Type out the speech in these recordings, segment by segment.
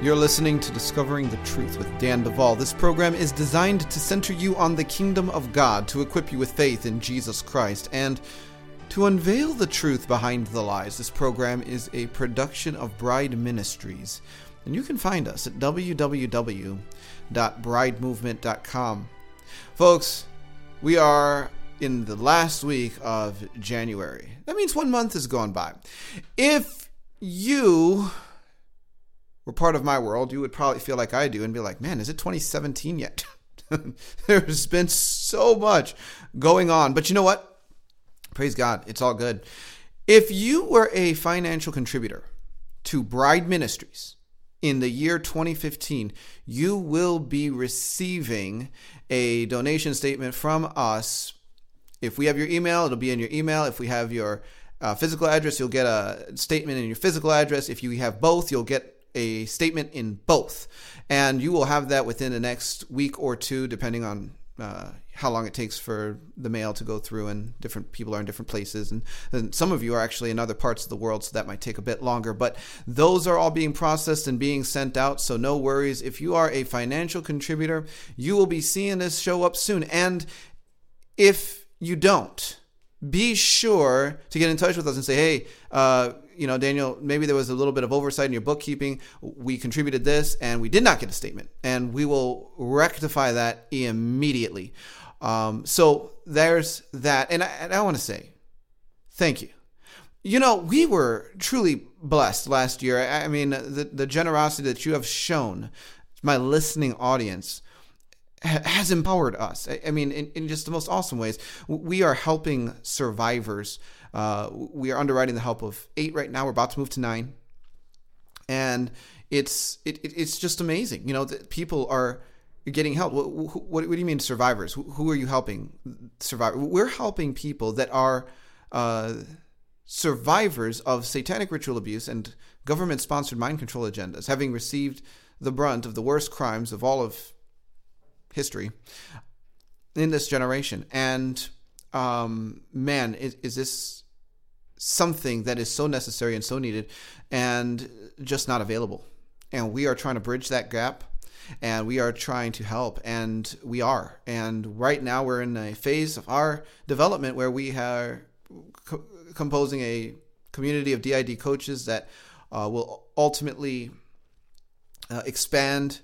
You're listening to Discovering the Truth with Dan Duval. This program is designed to center you on the kingdom of God, to equip you with faith in Jesus Christ, and to unveil the truth behind the lies. This program is a production of Bride Ministries, and you can find us at www.bridemovement.com. Folks, we are in the last week of January. That means one month has gone by. If you were part of my world, you would probably feel like I do and be like, man, is it 2017 yet? There's been so much going on. But you know what? Praise God, it's all good. If you were a financial contributor to Bride Ministries in the year 2015, you will be receiving a donation statement from us. If we have your email, it'll be in your email. If we have your uh, physical address, you'll get a statement in your physical address. If you have both, you'll get a statement in both. And you will have that within the next week or two, depending on uh, how long it takes for the mail to go through. And different people are in different places. And, and some of you are actually in other parts of the world, so that might take a bit longer. But those are all being processed and being sent out. So no worries. If you are a financial contributor, you will be seeing this show up soon. And if you don't, be sure to get in touch with us and say, hey, uh, you know, Daniel, maybe there was a little bit of oversight in your bookkeeping. We contributed this and we did not get a statement. And we will rectify that immediately. Um, so there's that. And I, and I want to say thank you. You know, we were truly blessed last year. I, I mean, the, the generosity that you have shown my listening audience has empowered us. I mean, in, in, just the most awesome ways. We are helping survivors. Uh, we are underwriting the help of eight right now. We're about to move to nine, and it's it, it's just amazing. You know, that people are getting help. What, what, what, do you mean survivors? Who, are you helping? Survivor. We're helping people that are uh, survivors of satanic ritual abuse and government-sponsored mind control agendas, having received the brunt of the worst crimes of all of history in this generation. And um, man, is, is this something that is so necessary and so needed and just not available? And we are trying to bridge that gap and we are trying to help and we are and right now we're in a phase of our development where we are co- composing a community of DID coaches that uh, will ultimately uh, expand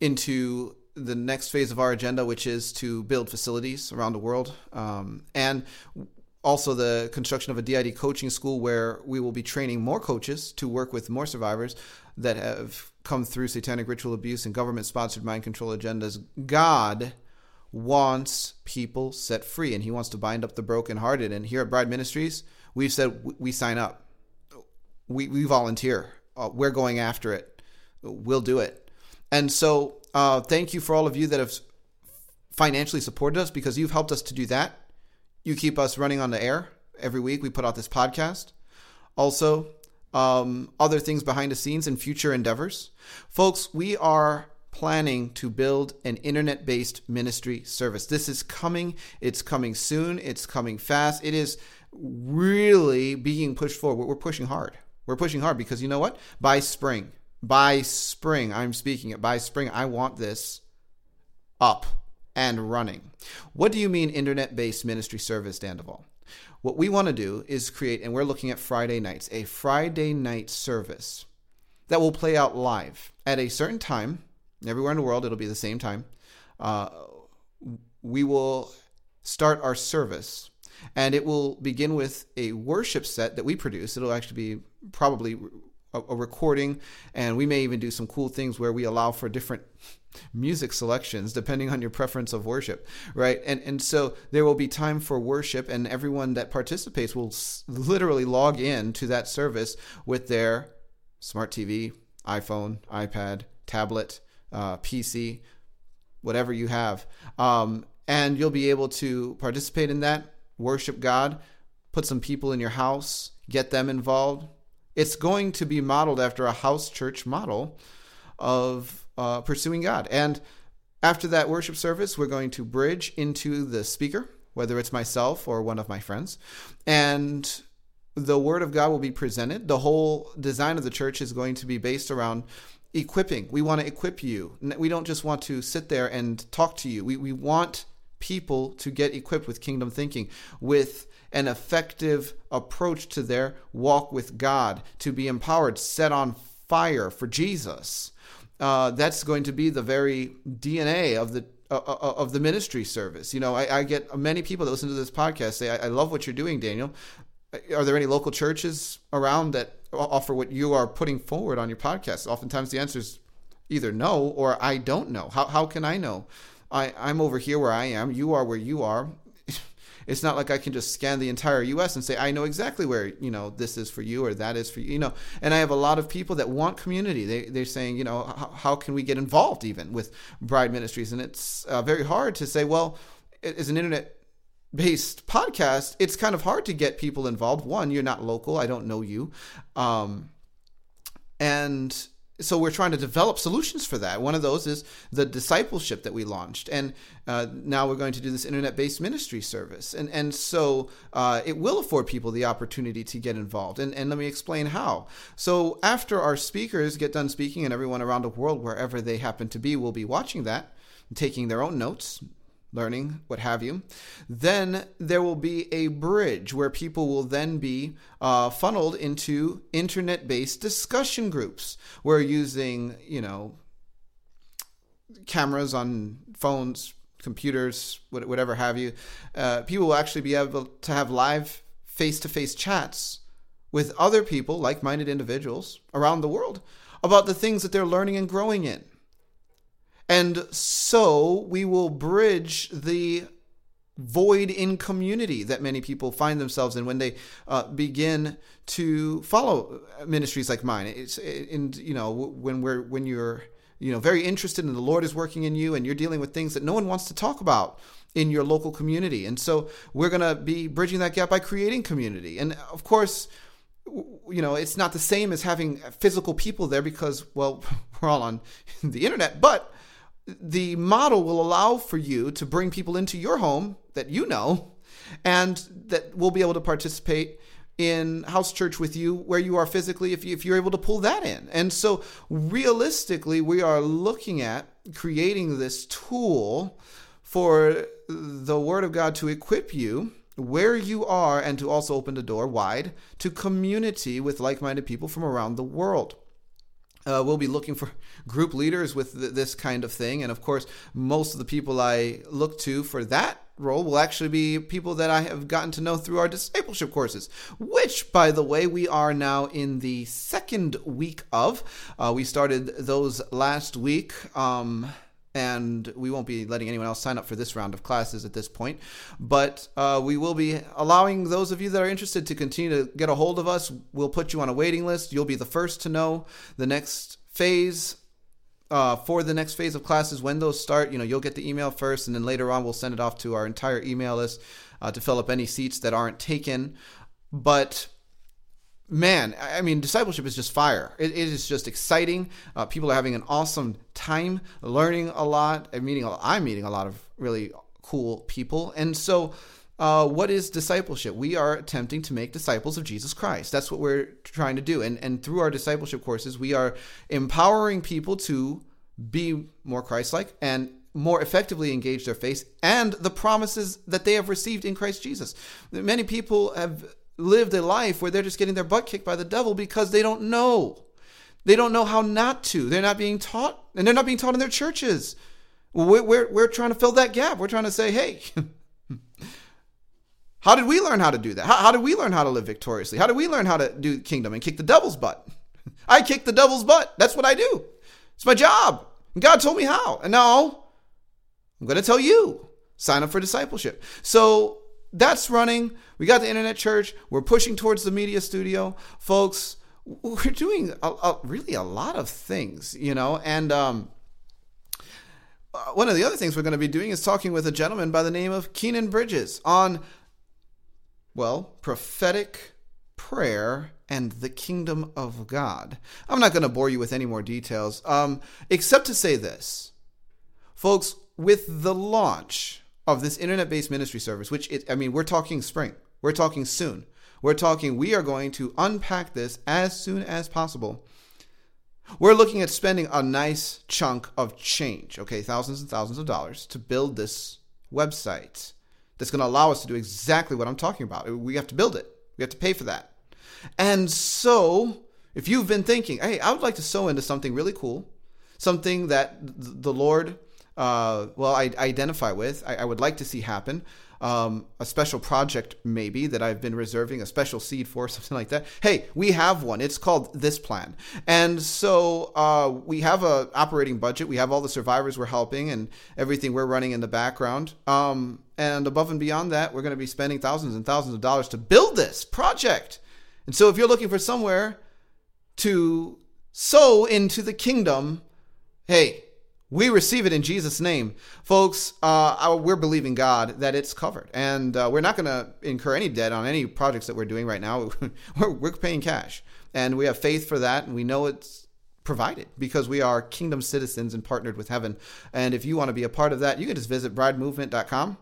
into the next phase of our agenda, which is to build facilities around the world, um, and also the construction of a DID coaching school where we will be training more coaches to work with more survivors that have come through satanic ritual abuse and government sponsored mind control agendas. God wants people set free and he wants to bind up the brokenhearted. And here at Bride Ministries, we've said we sign up, we, we volunteer, uh, we're going after it, we'll do it. And so, uh, thank you for all of you that have financially supported us because you've helped us to do that. You keep us running on the air every week. We put out this podcast. Also, um, other things behind the scenes and future endeavors. Folks, we are planning to build an internet based ministry service. This is coming. It's coming soon. It's coming fast. It is really being pushed forward. We're pushing hard. We're pushing hard because you know what? By spring, by spring, I'm speaking it, by spring, I want this up and running. What do you mean internet based ministry service, Dan Duval? What we want to do is create, and we're looking at Friday nights, a Friday night service that will play out live at a certain time. Everywhere in the world, it'll be the same time. Uh, we will start our service, and it will begin with a worship set that we produce. It'll actually be probably a, recording, and we may even do some cool things where we allow for different music selections depending on your preference of worship right? And and so there will be time for worship and everyone that participates will s- literally log in to that service with their smart tv iphone ipad tablet uh, pc whatever you have. Um, and you'll be able to participate in that worship god put some people in your house get them involved it's going to be modeled after a house church model of uh, pursuing God. And after that worship service, we're going to bridge into the speaker, whether it's myself or one of my friends. And the word of God will be presented. The whole design of the church is going to be based around equipping. We want to equip you. We don't just want to sit there and talk to you. We, we want people to get equipped with kingdom thinking, with an effective approach to their walk with God, to be empowered, set on fire for Jesus uh, that's going to be the very DNA of the uh, uh, uh, of the ministry service. You know, I, I, get many people that listen to this podcast say, I, I, love what you're doing, Daniel." Are there any local churches around that offer what you are putting forward on your podcast? Oftentimes, the answer is either no or I don't know. How how can I know? I, I'm over here where I am. You are where you are. It's not like I can just scan the entire US and say, I know exactly where, you know, this is for you or that is for you, you know. And I have a lot of people that want community. They, they're saying, you know, how, how can we get involved even with Bride Ministries? And it's uh, very hard to say, well, as an internet based podcast, it's kind of hard to get people involved. One, you're not local. I don't know you. Um, and so we're trying to develop solutions for that. One of those is the discipleship that we launched, and uh, now we're going to do this internet-based ministry service, and and so uh, it will afford people the opportunity to get involved. And and let me explain how. So after our speakers get done speaking, and everyone around the world, wherever they happen to be, will be watching that, taking their own notes, learning, what have you. Then there will be a bridge where people will then be uh, funneled into internet based discussion groups. We're using, you know, cameras on phones, computers, whatever have you. Uh, people will actually be able to have live face to face chats with other people, like minded individuals around the world, about the things that they're learning and growing in. And so we will bridge the void in community that many people find themselves in when they uh, begin to follow ministries like mine. It's and you know when we're when you're you know very interested in the Lord is working in you and you're dealing with things that no one wants to talk about in your local community. And so we're going to be bridging that gap by creating community. And of course, you know, it's not the same as having physical people there because well, we're all on the internet, but the model will allow for you to bring people into your home that you know and that will be able to participate in house church with you where you are physically if, you, if you're able to pull that in. And so realistically we are looking at creating this tool for the word of god to equip you where you are and to also open the door wide to community with like-minded people from around the world uh, we'll be looking for group leaders with th- this kind of thing. And of course, most of the people I look to for that role will actually be people that I have gotten to know through our discipleship courses, which, by the way, we are now in the second week of. Uh, we started those last week. Um, and we won't be letting anyone else sign up for this round of classes at this point. But uh, we will be allowing those of you that are interested to continue to get a hold of us. We'll put you on a waiting list. You'll be the first to know the next phase. Uh, for the next phase of classes, when those start, you know, you'll get the email first, and then later on, we'll send it off to our entire email list uh, to fill up any seats that aren't taken. But man, I mean, discipleship is just fire. it, it is just exciting. Uh, people are having an awesome time, learning a lot. I'm meeting, I'm meeting a lot of really cool people, and so. Uh, what is discipleship? We are attempting to make disciples of Jesus Christ. That's what we're trying to do. And, and through our discipleship courses, we are empowering people to be more Christ like and more effectively engage their faith and the promises that they have received in Christ Jesus. Many people have lived a life where they're just getting their butt kicked by the devil because they don't know. They don't know how not to. They're not being taught, and they're not being taught in their churches. We're, we're, we're trying to fill that gap. We're trying to say, hey, how did we learn how to do that? How, how, did we learn how to live victoriously? How did we learn how to do kingdom and kick the devil's butt? I kick the devil's butt. That's what I do. It's my job. God told me how. And now I'm going to tell you sign up for discipleship. So that's running. We got the internet church. We're pushing towards the media studio, folks. We're doing a, a, really a lot of things, you know, and um, uh, one of the other things we're going to be doing is talking with a gentleman by the name of Kynan Bridges on, well, prophetic prayer and the kingdom of God. I'm not going to bore you with any more details, um, except to say this, folks. With the launch of this internet based ministry service, which it, I mean, we're talking spring, we're talking soon. We're talking, we are going to unpack this as soon as possible. We're looking at spending a nice chunk of change, okay, thousands and thousands of dollars to build this website that's going to allow us to do exactly what I'm talking about. We have to build it, we have to pay for that. And so, if you've been thinking, hey, I would like to sow into something really cool, something that the Lord uh, well, I identify with, I, I, would like to see happen. Um, a special project, maybe, that I've been reserving a special seed for, something like that. Hey, we have one. It's called This Plan. And so uh, we have a operating budget. We have all the survivors we're helping and everything we're running in the background. Um, and above and beyond that, we're going to be spending thousands and thousands of dollars to build this project. And so if you're looking for somewhere to sow into the kingdom, hey, we receive it in Jesus' name. Folks, uh, we're believing God that it's covered. And uh, we're not going to incur any debt on any projects that we're doing right now. we're, paying cash. And we have faith for that. And we know it's provided because we are kingdom citizens and partnered with heaven. And if you want to be a part of that, you can just visit bridemovement.com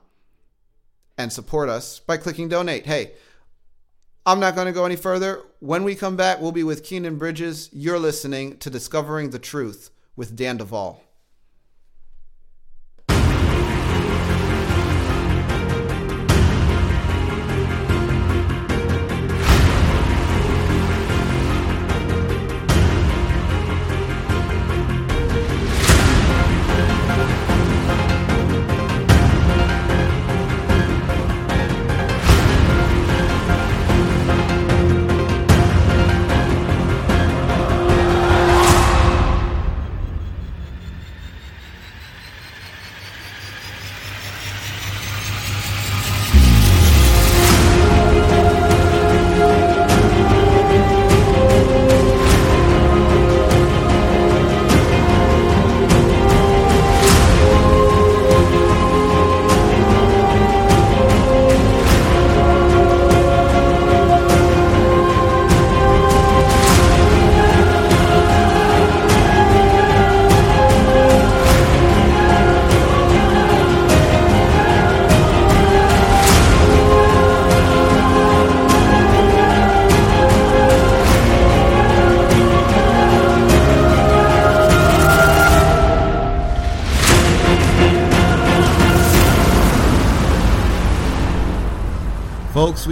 and support us by clicking donate. Hey, I'm not going to go any further. When we come back, we'll be with Kynan Bridges. You're listening to Discovering the Truth with Dan Duval.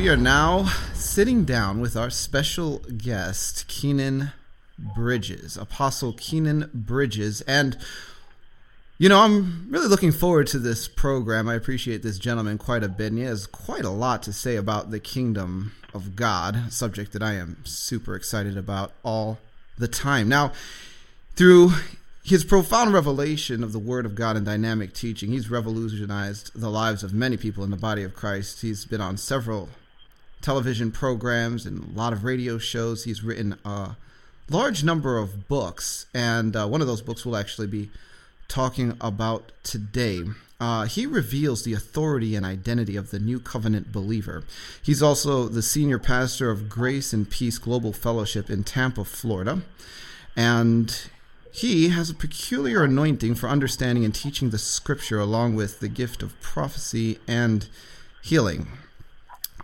We are now sitting down with our special guest, Kynan Bridges, Apostle Kynan Bridges. And, you know, I'm really looking forward to this program. I appreciate this gentleman quite a bit, and he has quite a lot to say about the kingdom of God, subject that I am super excited about all the time. Now, through his profound revelation of the Word of God and dynamic teaching, he's revolutionized the lives of many people in the body of Christ. He's been on several television programs and a lot of radio shows. He's written a large number of books, and uh, one of those books we'll actually be talking about today. Uh, he reveals the authority and identity of the new covenant believer. He's also the senior pastor of Grace and Peace Global Fellowship in Tampa, Florida. And he has a peculiar anointing for understanding and teaching the scripture, along with the gift of prophecy and healing.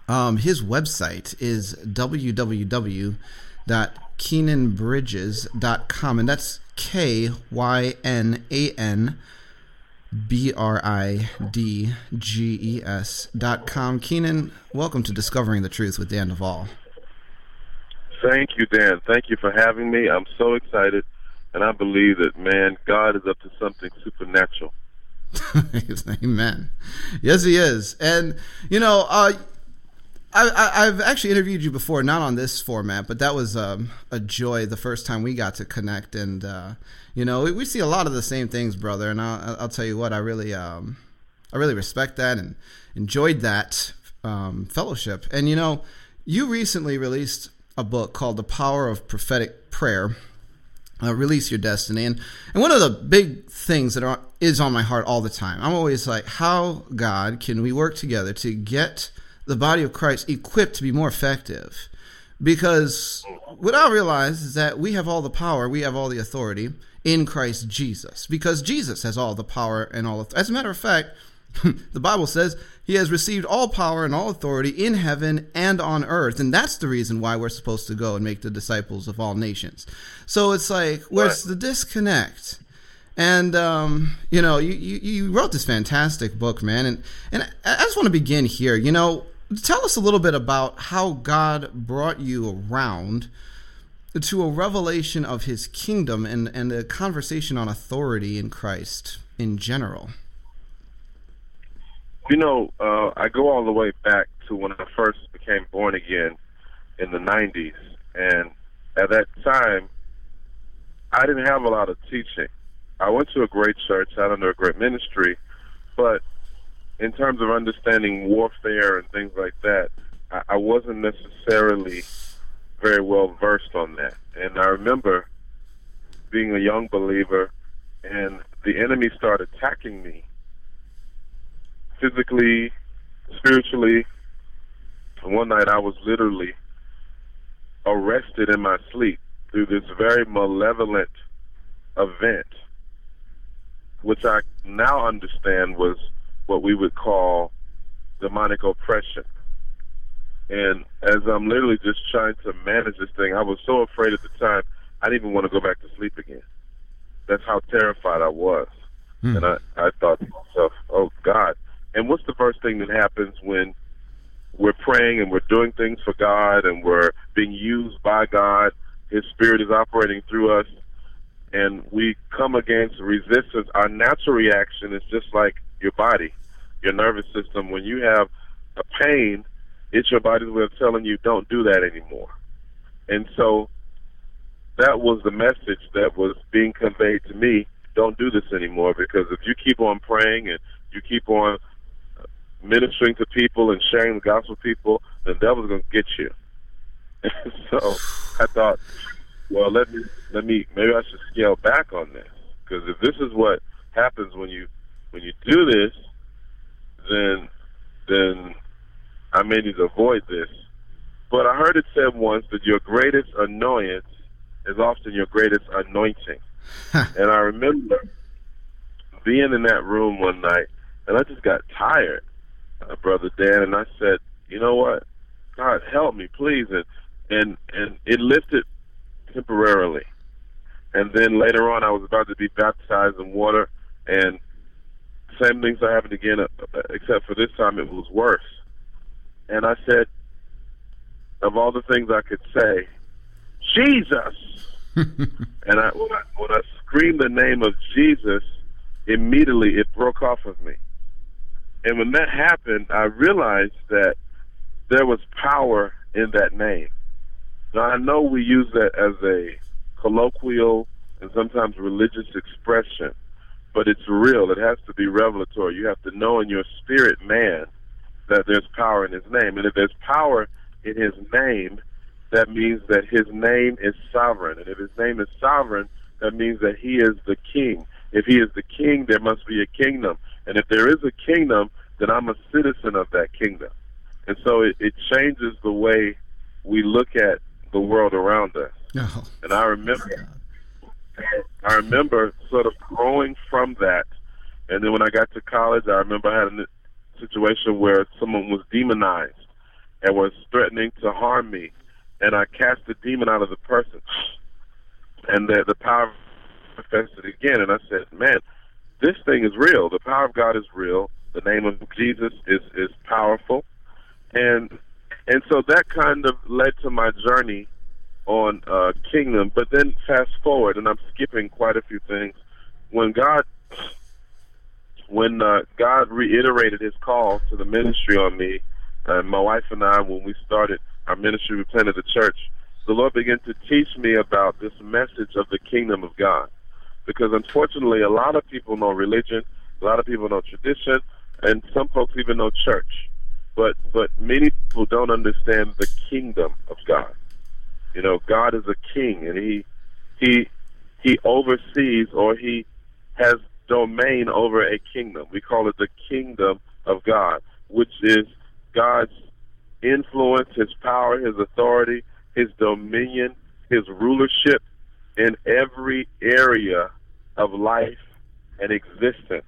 Um, his website is www.kynanbridges.com, and that's K Y N A N B R I D G E S dot com. Kynan, welcome to Discovering the Truth with Dan Duval. Thank you, Dan. Thank you for having me. I'm so excited and I believe that man, God is up to something supernatural. Amen. Yes, He is, and you know, uh, I, have actually interviewed you before, not on this format, but that was um, a joy the first time we got to connect, and uh, you know, we, we, see a lot of the same things, brother. And I'll, I'll tell you what, I really, um, I really respect that and enjoyed that um, fellowship. And you know, you recently released a book called "The Power of Prophetic Prayer." uh, release your destiny. And and one of the big things that are, is on my heart all the time. I'm always like, how God can we work together to get the body of Christ equipped to be more effective? Because what I realize is that we have all the power, we have all the authority in Christ Jesus. Because Jesus has all the power and all. As a matter of fact, the Bible says he has received all power and all authority in heaven and on earth. And that's the reason why we're supposed to go and make the disciples of all nations. So it's like, where's the disconnect? And um, you know, you, you, you wrote this fantastic book, man, and and I just want to begin here. You know, tell us a little bit about how God brought you around to a revelation of His kingdom and and a conversation on authority in Christ in general. You know, uh, I go all the way back to when I first became born again in the 90s. And at that time, I didn't have a lot of teaching. I went to a great church, out under a great ministry, but in terms of understanding warfare and things like that, I, I wasn't necessarily very well versed on that. And I remember being a young believer, and the enemy started attacking me physically, spiritually. And One night I was literally arrested in my sleep through this very malevolent event, which I now understand was what we would call demonic oppression. And as I'm literally just trying to manage this thing, I was so afraid at the time, I didn't even want to go back to sleep again. That's how terrified I was. Hmm. And I, I thought to myself, oh God, and what's the first thing that happens when we're praying and we're doing things for God and we're being used by God? His Spirit is operating through us, and we come against resistance. Our natural reaction is just like your body, your nervous system. When you have a pain, it's your body's way of telling you, don't do that anymore. And so that was the message that was being conveyed to me. Don't do this anymore because if you keep on praying and you keep on ministering to people and sharing the gospel with people, the devil's going to get you. so I thought, well, let me let me maybe I should scale back on this because if this is what happens when you when you do this, then then I may need to avoid this. But I heard it said once that your greatest annoyance is often your greatest anointing. and I remember being in that room one night and I just got tired uh, brother Dan, and I said, you know what, God help me, please, and and and it lifted temporarily, and then later on, I was about to be baptized in water, and same things that happened again, uh, uh, except for this time it was worse, and I said, of all the things I could say, Jesus. and I when, I when I screamed the name of Jesus, immediately it broke off of me. And when that happened, I realized that there was power in that name. Now, I know we use that as a colloquial and sometimes religious expression, but it's real. It has to be revelatory. You have to know in your spirit man that there's power in his name. And if there's power in his name, that means that his name is sovereign. And if his name is sovereign, that means that he is the king. If he is the king, there must be a kingdom. And if there is a kingdom, then I'm a citizen of that kingdom. And so it, it changes the way we look at the world around us. Oh. And I remember oh, I remember sort of growing from that. And then when I got to college, I remember I had a situation where someone was demonized and was threatening to harm me. And I cast the demon out of the person. And the, the power manifested again. And I said, man, this thing is real. The power of God is real. The name of Jesus is, is powerful. And and so that kind of led to my journey on uh, Kingdom. But then fast forward, and I'm skipping quite a few things. When God, when uh, God reiterated His call to the ministry on me, and my wife and I, when we started our ministry, we planted the church. The Lord began to teach me about this message of the kingdom of God, because unfortunately, a lot of people know religion, a lot of people know tradition, and some folks even know church. But but many people don't understand the kingdom of God. You know, God is a king, and he he he oversees or he has domain over a kingdom. We call it the kingdom of God, which is God's influence, his power, his authority, his dominion, his rulership in every area of life and existence.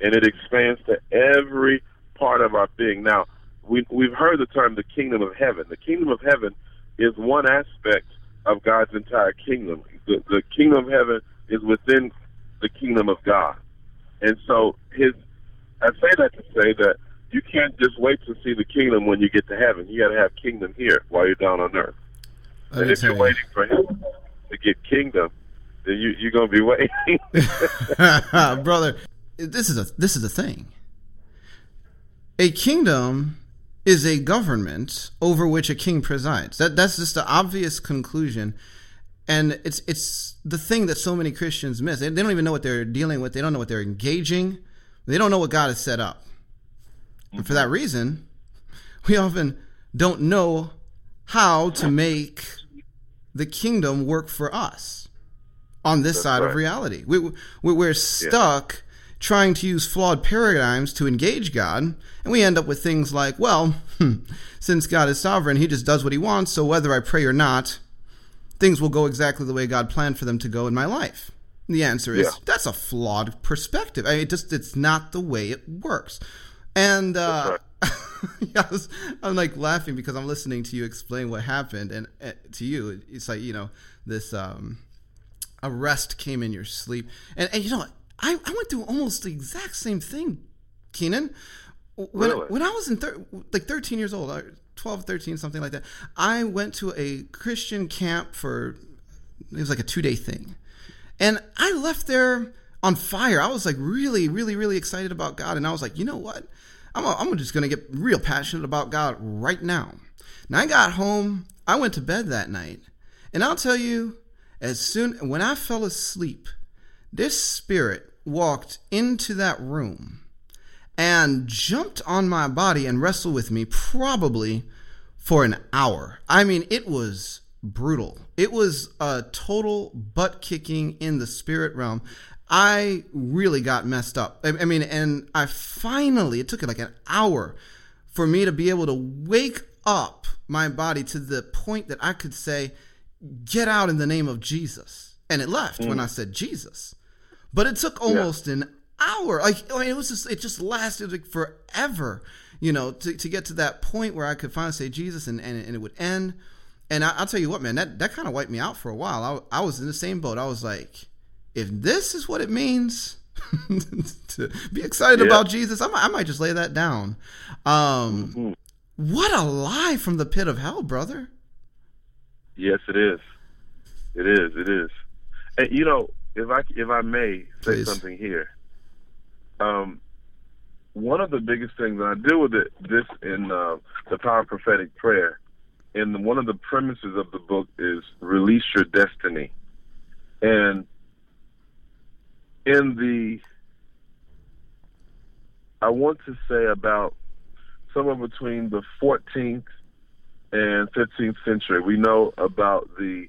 And it expands to every part of our being. Now, we, we've heard the term the kingdom of heaven. The kingdom of heaven is one aspect of God's entire kingdom. The, the kingdom of heaven is within the kingdom of God. And so his I say that to say that you can't just wait to see the kingdom when you get to heaven. You got to have kingdom here while you're down on earth. and if you're waiting for him to get kingdom, then you, you're going to be waiting. Brother, this is a this is a thing. A kingdom is a government over which a king presides. That that's just the obvious conclusion. And it's it's the thing that so many Christians miss. They, they don't even know what they're dealing with. They don't know what they're engaging. They don't know what God has set up. And for that reason, we often don't know how to make the kingdom work for us on this That's side right. of reality. We, we, are stuck trying to use flawed paradigms to engage God, and we end up with things like, well, hmm, since God is sovereign, he just does what he wants, so whether I pray or not, things will go exactly the way God planned for them to go in my life. And the answer is yeah. that's a flawed perspective. I mean, it just it's not the way it works. And uh, yeah, I I'm like laughing because I'm listening to you explain what happened, and uh, to you, it's like you know this um, arrest came in your sleep, and and you know I, I went through almost the exact same thing, Kynan. When, really? when I was in thir- like 13 years old, 12, 13, something like that, I went to a Christian camp for, it was like a two day thing. And I left there on fire. I was like really, really, really excited about God. And I was like, you know what? I'm, a, I'm just going to get real passionate about God right now. And I got home, I went to bed that night. And I'll tell you, as soon, when I fell asleep, this spirit walked into that room and jumped on my body and wrestled with me probably for an hour. I mean, it was brutal. It was a total butt kicking in the spirit realm. I really got messed up. I, mean, and I finally, it took like an hour for me to be able to wake up my body to the point that I could say, Get out in the name of Jesus. And it left mm. when I said Jesus. But it took almost yeah. an hour. Like I mean, it was just it just lasted like forever, you know, to, to get to that point where I could finally say Jesus and, and, and it would end. And I, will tell you what, man, that, that kind of wiped me out for a while. I, I was in the same boat. I was like, if this is what it means to be excited yeah. about Jesus, I might, I might just lay that down. Um, mm-hmm. What a lie from the pit of hell, brother. Yes, it is. It is. It is. And you know, if I if I may say Please. something here, um, one of the biggest things and I deal with it this in uh, the power of prophetic prayer, and one of the premises of the book is release your destiny, and in the, I want to say about somewhere between the 14th and 15th century, we know about the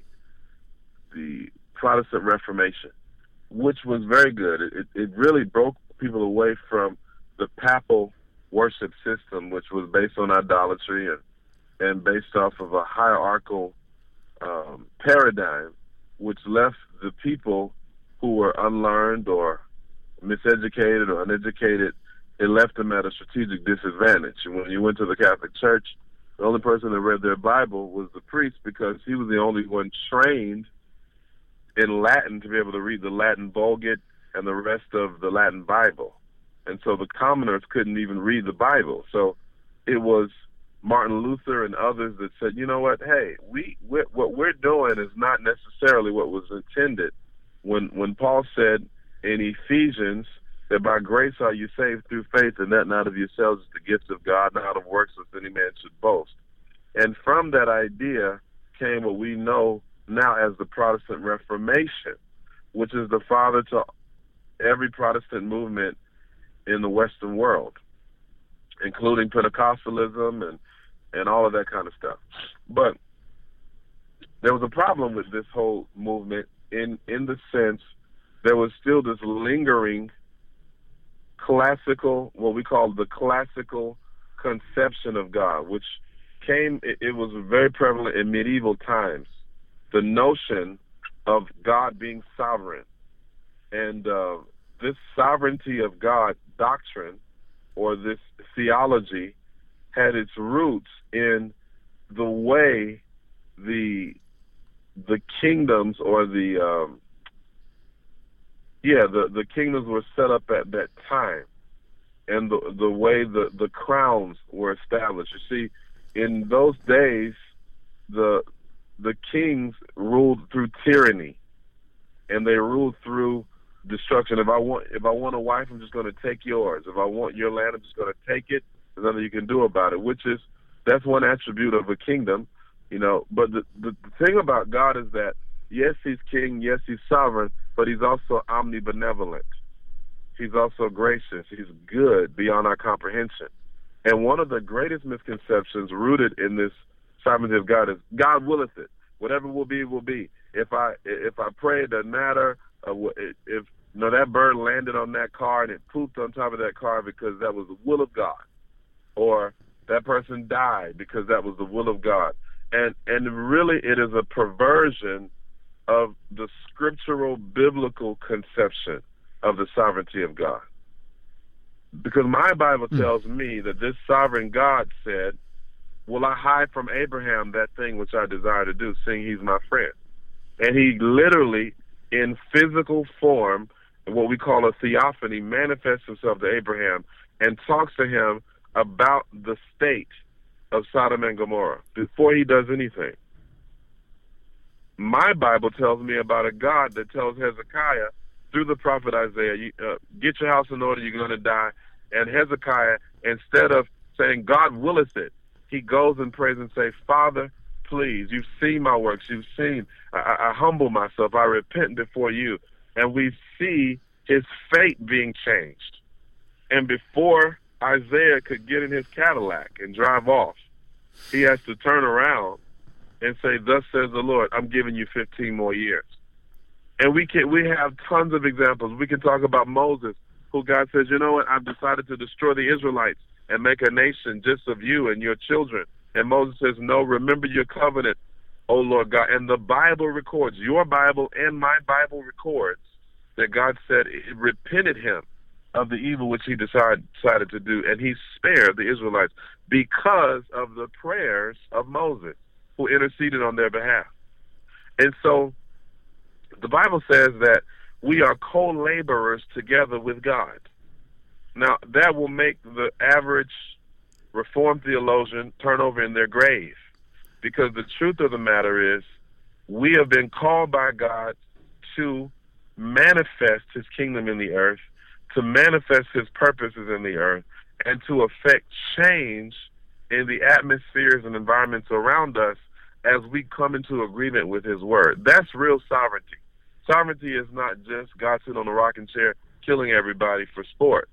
the Protestant Reformation, which was very good. It, it really broke people away from the papal worship system, which was based on idolatry and and based off of a hierarchical um, paradigm, which left the people who were unlearned or miseducated or uneducated, it left them at a strategic disadvantage. And when you went to the Catholic Church, the only person that read their Bible was the priest because he was the only one trained in Latin to be able to read the Latin Vulgate and the rest of the Latin Bible. And so the commoners couldn't even read the Bible. So it was Martin Luther and others that said, you know what, hey, we we what we're doing is not necessarily what was intended. When when Paul said in Ephesians that by grace are you saved through faith, and that not of yourselves is the gift of God, not of works, lest any man should boast. And from that idea came what we know now as the Protestant Reformation, which is the father to every Protestant movement in the Western world, including Pentecostalism and and all of that kind of stuff. But there was a problem with this whole movement in in the sense there was still this lingering classical, what we call the classical conception of God, which came, it, it was very prevalent in medieval times. The notion of God being sovereign. And uh, this sovereignty of God doctrine or this theology had its roots in the way the the kingdoms or the um, yeah the the kingdoms were set up at that time and the the way the the crowns were established you see in those days the the kings ruled through tyranny and they ruled through destruction. If i want if i want a wife i'm just going to take yours. If i want your land i'm just going to take it. There's nothing you can do about it which is that's one attribute of a kingdom you know. But the the, the thing about god is that yes he's king yes he's sovereign but he's also omnibenevolent. He's also gracious. He's good beyond our comprehension. And one of the greatest misconceptions rooted in this sovereignty of God is God willeth it. Whatever will be, will be. If I if I pray, it doesn't matter. Uh, if you know that bird landed on that car and it pooped on top of that car because that was the will of God, or that person died because that was the will of God, and and really it is a perversion of the scriptural biblical conception of the sovereignty of God because my Bible hmm. tells me that this sovereign God said, Will I hide from Abraham that thing which I desire to do, seeing he's my friend? And he literally, in physical form, what we call a theophany, manifests himself to Abraham and talks to him about the state of Sodom and Gomorrah before he does anything. My Bible tells me about a God that tells Hezekiah through the prophet Isaiah, uh, get your house in order, you're going to die. And Hezekiah, instead of saying, God willeth it, he goes and prays and says, Father, please, you've seen my works, you've seen, I, I humble myself, I repent before you. And we see his fate being changed. And before Isaiah could get in his Cadillac and drive off, he has to turn around and say, Thus says the Lord, I'm giving you 15 more years. And we can we have tons of examples. We can talk about Moses, who God says, you know what, I've decided to destroy the Israelites and make a nation just of you and your children. And Moses says, no, remember your covenant, O Lord God. And the Bible records, your Bible and my Bible records that God said it repented him of the evil which he decided, decided to do, and he spared the Israelites because of the prayers of Moses, who interceded on their behalf. And so the Bible says that we are co laborers together with God. Now, that will make the average Reformed theologian turn over in their grave because the truth of the matter is we have been called by God to manifest his kingdom in the earth, to manifest his purposes in the earth, and to affect change in the atmospheres and environments around us as we come into agreement with his word. That's real sovereignty. Sovereignty is not just God sitting on a rocking chair killing everybody for sport.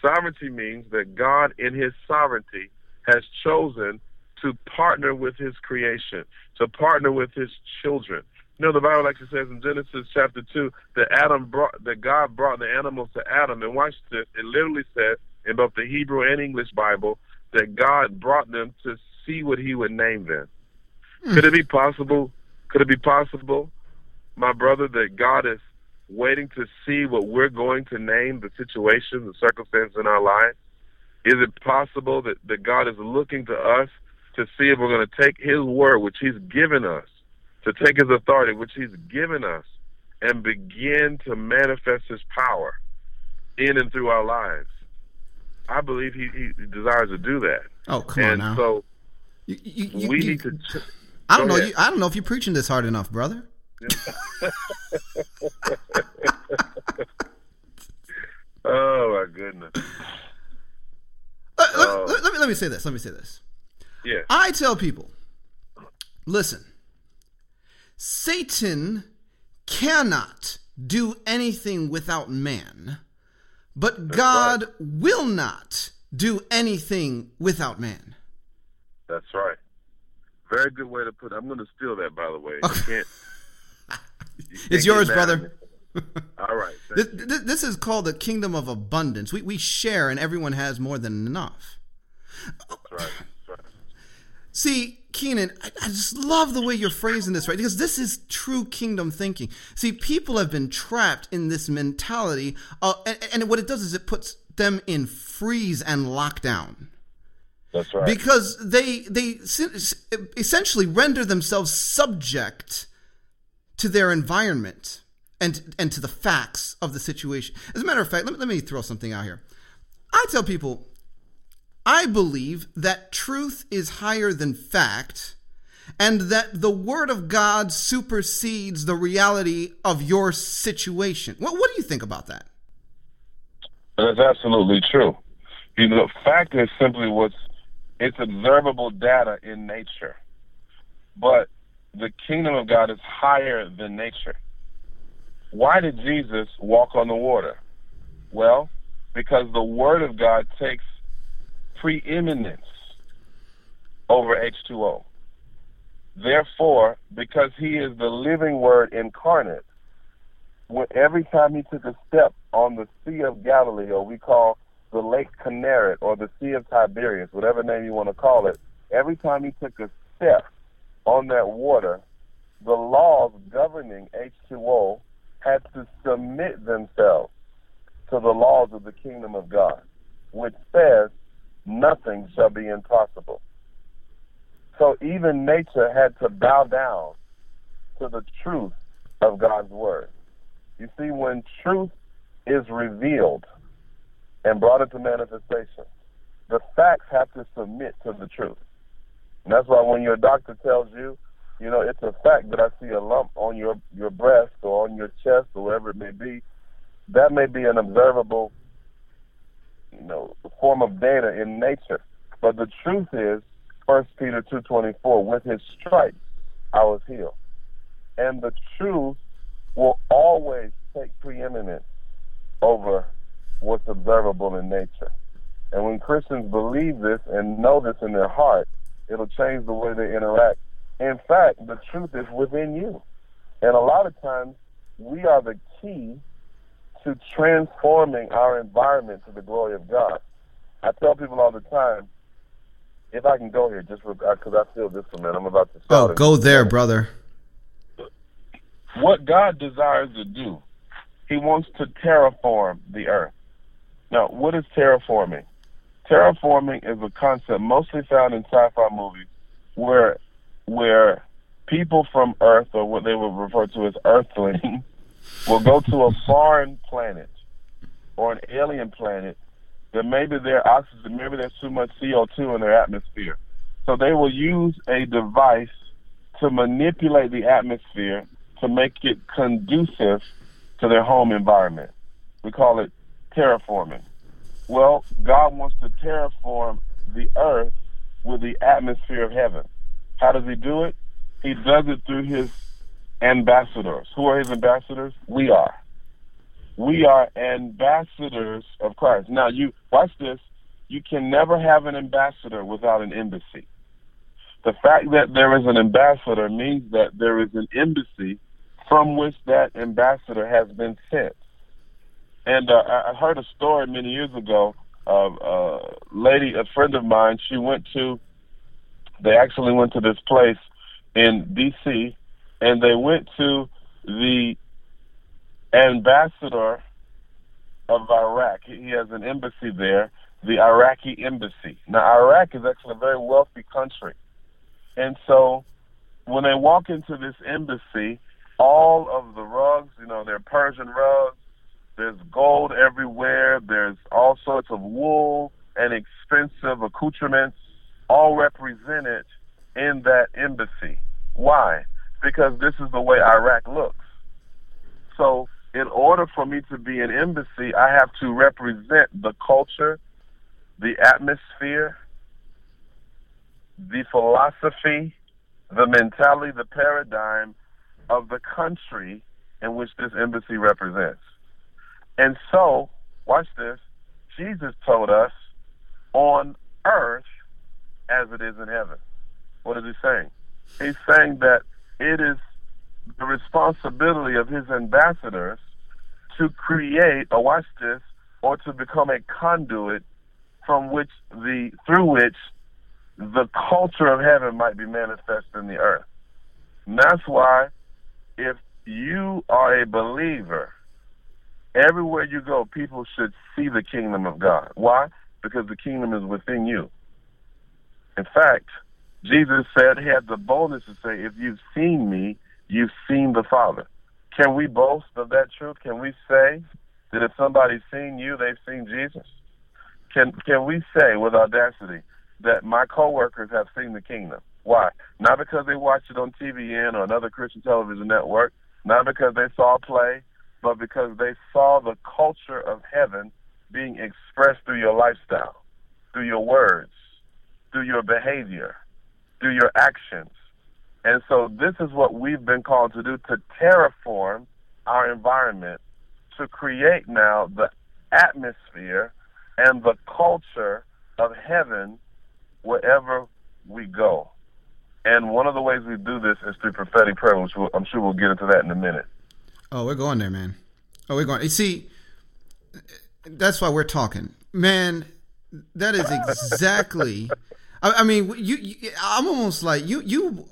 Sovereignty means that God, in His sovereignty, has chosen to partner with His creation, to partner with His children. You know, the Bible actually says in Genesis chapter two that Adam brought that God brought the animals to Adam, and watch this. It literally says in both the Hebrew and English Bible that God brought them to see what He would name them. Mm. Could it be possible? Could it be possible, my brother, that God is waiting to see what we're going to name the situation, the circumstance in our lives? Is it possible that, that God is looking to us to see if we're going to take His word, which He's given us, to take His authority, which He's given us, and begin to manifest His power in and through our lives? I believe He, he desires to do that. Oh, come and on now. So you, you, you, we need to. I don't know. I don't know if you're preaching this hard enough, brother. oh my goodness. Uh, oh. Let, me say this. Let me say this. Yeah. I tell people, listen, Satan cannot do anything without man, but God right. will not do anything without man. That's right. Very good way to put it. I'm going to steal that, by the way. You can't. You it's yours, brother. All right. This, this, is called the kingdom of abundance. We, we share, and everyone has more than enough. That's right. That's right. See, Kynan, I, I, just love the way you're phrasing this, right? Because this is true kingdom thinking. See, people have been trapped in this mentality, uh, and, and what it does is it puts them in freeze and lockdown. That's right. Because they they essentially render themselves subject to their environment and and to the facts of the situation. As a matter of fact, let me, let me throw something out here. I tell people I believe that truth is higher than fact and that the word of God supersedes the reality of your situation. What, what do you think about that? That's absolutely true. You know, fact is simply what's it's observable data in nature. But the kingdom of God is higher than nature. Why did Jesus walk on the water? Well, because the Word of God takes preeminence over H2O. Therefore, because He is the living Word incarnate, when, every time He took a step on the Sea of Galilee, or we call the Lake Kinneret, or the Sea of Tiberias, whatever name you want to call it, every time He took a step, on that water, the laws governing H2O had to submit themselves to the laws of the kingdom of God, which says nothing shall be impossible. So even nature had to bow down to the truth of God's word. You see, when truth is revealed and brought into manifestation, the facts have to submit to the truth. And that's why when your doctor tells you, you know, it's a fact that I see a lump on your your breast or on your chest or wherever it may be, that may be an observable, you know, form of data in nature. But the truth is, First Peter two twenty four, with his stripes I was healed. And the truth will always take preeminence over what's observable in nature. And when Christians believe this and know this in their heart, It'll change the way they interact. In fact, the truth is within you. And a lot of times, we are the key to transforming our environment to the glory of God. I tell people all the time, if I can go here, just because uh, I feel this one, man, I'm about to. Oh, go there, brother. What God desires to do, He wants to terraform the earth. Now, what is terraforming? terraforming is a concept mostly found in sci-fi movies where where people from Earth or what they would refer to as Earthlings will go to a foreign planet or an alien planet that maybe their oxygen maybe there's too much CO2 in their atmosphere. So they will use a device to manipulate the atmosphere to make it conducive to their home environment. We call it terraforming. Well, God wants to terraform the earth with the atmosphere of heaven. How does he do it? He does it through his ambassadors. Who are his ambassadors? We are. We are ambassadors of Christ. Now, you watch this. You can never have an ambassador without an embassy. The fact that there is an ambassador means that there is an embassy from which that ambassador has been sent. And uh, I heard a story many years ago of a lady, a friend of mine. She went to, they actually went to this place in D.C. and they went to the ambassador of Iraq. He has an embassy there, the Iraqi embassy. Now, Iraq is actually a very wealthy country. And so when they walk into this embassy, all of the rugs, you know, they're Persian rugs, there's gold everywhere, there's all sorts of wool and expensive accoutrements, all represented in that embassy. Why? Because this is the way Iraq looks. So, in order for me to be an embassy, I have to represent the culture, the atmosphere, the philosophy, the mentality, the paradigm of the country in which this embassy represents. And so, watch this, Jesus told us on earth as it is in heaven. What is he saying? He's saying that it is the responsibility of his ambassadors to create, a watch this, or to become a conduit from which the through which the culture of heaven might be manifest in the earth. And that's why if you are a believer, everywhere you go, people should see the kingdom of God. Why? Because the kingdom is within you. In fact, Jesus said, he had the boldness to say, if you've seen me, you've seen the Father. Can we boast of that truth? Can we say that if somebody's seen you, they've seen Jesus? Can can we say with audacity that my coworkers have seen the kingdom? Why? Not because they watched it on TBN or another Christian television network, not because they saw a play, but because they saw the culture of heaven being expressed through your lifestyle, through your words, through your behavior, through your actions. And so this is what we've been called to do to terraform our environment to create now the atmosphere and the culture of heaven wherever we go. And one of the ways we do this is through prophetic prayer, which we'll, I'm sure we'll get into that in a minute. Oh, we're going there, man. Oh, we're going. You see, that's why we're talking, man. That is exactly. I, I, mean, you, you. I'm almost like you. You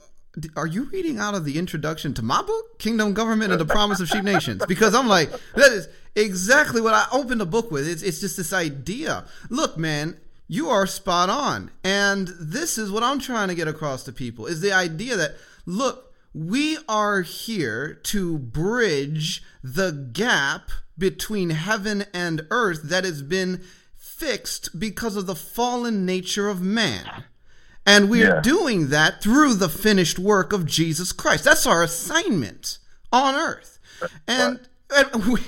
are you reading out of the introduction to my book, Kingdom Government and the Promise of Sheep Nations? Because I'm like, that is exactly what I opened the book with. It's, it's just this idea. Look, man, you are spot on. And this is what I'm trying to get across to people is the idea that, look, we are here to bridge the gap between heaven and earth that has been fixed because of the fallen nature of man. And we're yeah. doing that through the finished work of Jesus Christ. That's our assignment on earth. And, and we,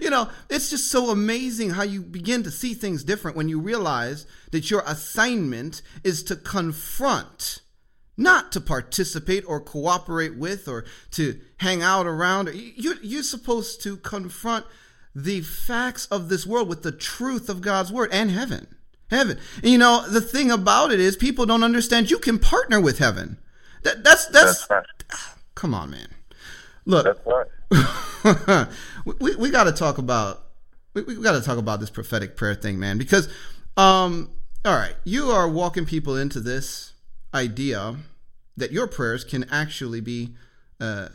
you know, it's just so amazing how you begin to see things different when you realize that your assignment is to confront, not to participate or cooperate with or to hang out around. You're, you're supposed to confront the facts of this world with the truth of God's word and heaven. Heaven. And you know, the thing about it is people don't understand you can partner with heaven. That, that's, that's, that's right. come on, man. Look. Right. we we got to talk about we, we got to talk about this prophetic prayer thing, man, because um all right, you are walking people into this idea that your prayers can actually be uh,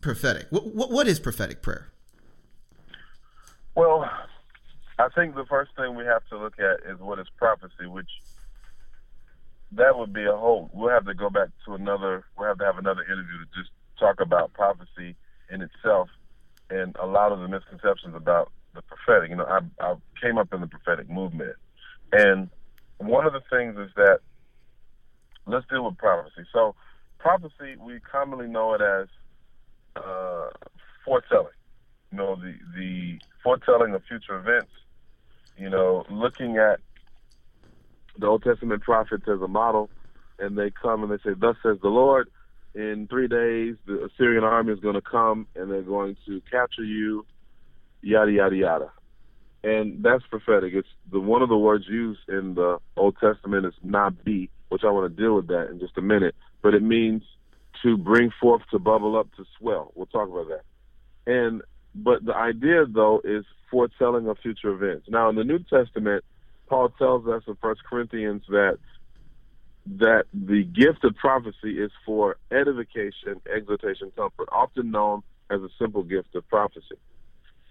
prophetic. What, what, what is prophetic prayer? Well, I think the first thing we have to look at is what is prophecy, which that would be a whole. We'll have to go back to another. We'll have to have another interview to just talk about prophecy in itself and a lot of the misconceptions about the prophetic. You know, I, I came up in the prophetic movement, and one of the things is that let's deal with prophecy. So, prophecy we commonly know it as uh, foretelling. You know, the the foretelling of future events. You know, looking at the Old Testament prophets as a model, and they come and they say, "Thus says the Lord." in three days the Assyrian army is going to come and they're going to capture you, yada yada yada, and that's prophetic. It's the one of the words used in the Old Testament is nabi, which I want to deal with that in just a minute, but it means to bring forth, to bubble up, to swell. We'll talk about that. And but the idea though is foretelling of future events. Now in the New Testament, Paul tells us in First Corinthians that that the gift of prophecy is for edification, exhortation, comfort, often known as a simple gift of prophecy.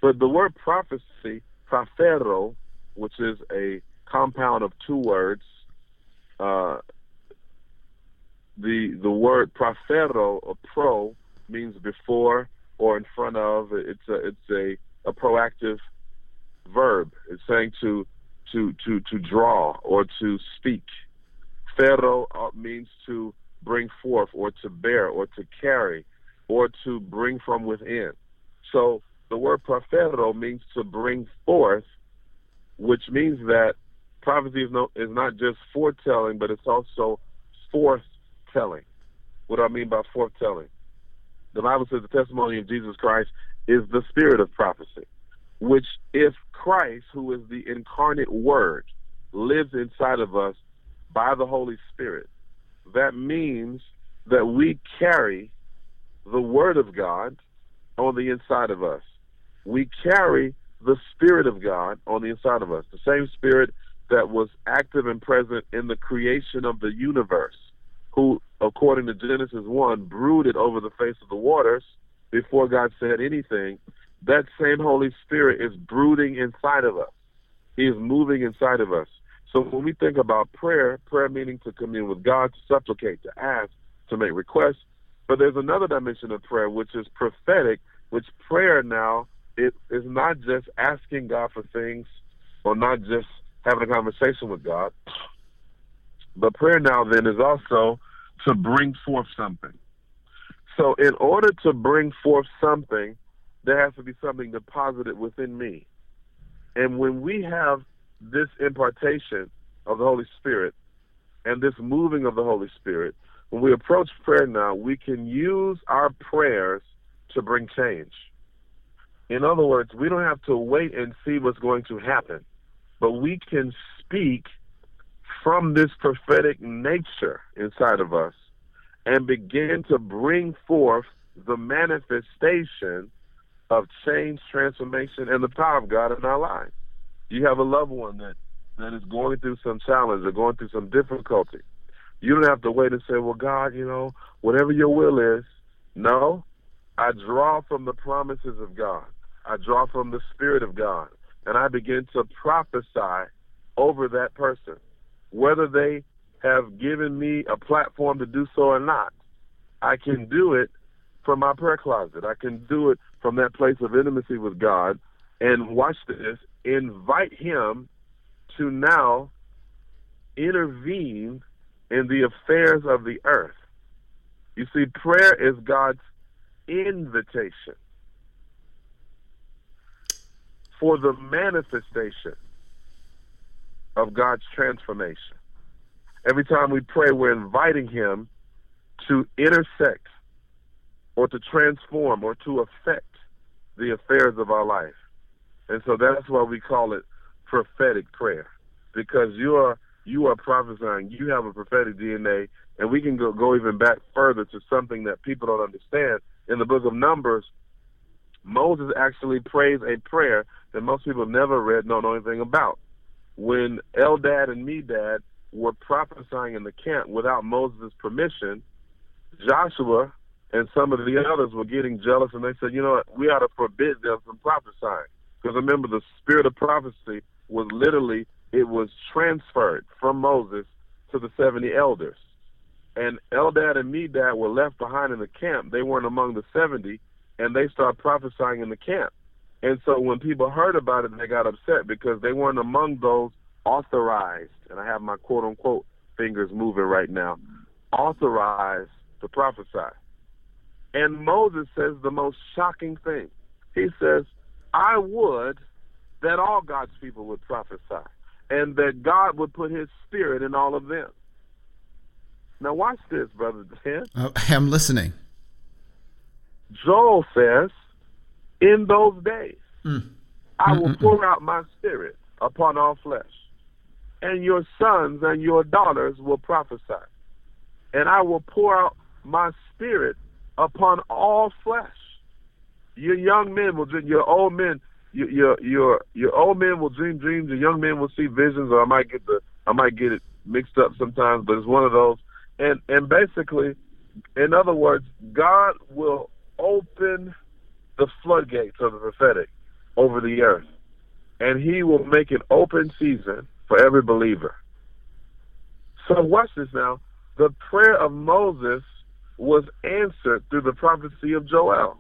But the word prophecy, prophero, which is a compound of two words, uh, the the word prophero or pro means before or in front of. It's a it's a, a proactive verb. It's saying to to to to draw or to speak. phero uh, means to bring forth or to bear or to carry or to bring from within. So the word prophero means to bring forth, which means that prophecy is, no, is not just foretelling, but it's also forthtelling. What do I mean by forthtelling? The Bible says the testimony of Jesus Christ is the spirit of prophecy, which if Christ, who is the incarnate word, lives inside of us by the Holy Spirit, that means that we carry the Word of God on the inside of us. We carry the Spirit of God on the inside of us, the same Spirit that was active and present in the creation of the universe, who, according to Genesis 1, brooded over the face of the waters before God said anything. That same Holy Spirit is brooding inside of us. He is moving inside of us. So when we think about prayer, prayer meaning to commune with God, to supplicate, to ask, to make requests. But there's another dimension of prayer, which is prophetic, which prayer now it is not just asking God for things or not just having a conversation with God. But prayer now then is also to bring forth something. So in order to bring forth something, there has to be something deposited within me. And when we have this impartation of the Holy Spirit and this moving of the Holy Spirit, when we approach prayer now, we can use our prayers to bring change. In other words, we don't have to wait and see what's going to happen, but we can speak from this prophetic nature inside of us and begin to bring forth the manifestation of change, transformation, and the power of God in our lives you have a loved one that that is going through some challenge or going through some difficulty, you don't have to wait and say, "Well, God, you know, whatever your will is." No, I draw from the promises of God. I draw from the Spirit of God, and I begin to prophesy over that person, whether they have given me a platform to do so or not. I can do it from my prayer closet. I can do it from that place of intimacy with God. And watch this, invite him to now intervene in the affairs of the earth. You see, prayer is God's invitation for the manifestation of God's transformation. Every time we pray, we're inviting Him to intersect or to transform or to affect the affairs of our life. And so that's why we call it prophetic prayer, because you are you are prophesying. You have a prophetic DNA, and we can go, go even back further to something that people don't understand. In the book of Numbers, Moses actually prays a prayer that most people never read, don't know anything about. When Eldad and Medad were prophesying in the camp without Moses' permission, Joshua and some of the others were getting jealous, and they said, "You know what? We ought to forbid them from prophesying." Because remember, the spirit of prophecy was literally, it was transferred from Moses to the 70 elders. And Eldad and Medad were left behind in the camp. They weren't among the 70, and they started prophesying in the camp. And so when people heard about it, they got upset because they weren't among those authorized, and I have my quote unquote fingers moving right now, authorized to prophesy. And Moses says the most shocking thing. He says, I would that all God's people would prophesy and that God would put his spirit in all of them. Now watch this, brother Dan. Uh, I'm listening. Joel says, "In those days, mm. I hmm, will hmm, hmm. pour out my spirit upon all flesh, and your sons and your daughters will prophesy, and I will pour out my spirit upon all flesh. Your young men will dream, your old men, your your your, your old men will dream dreams, your young men will see visions, or I might get the I might get it mixed up sometimes, but it's one of those. And and basically, in other words, God will open the floodgates of the prophetic over the earth, and He will make an open season for every believer. So watch this now. The prayer of Moses was answered through the prophecy of Joel,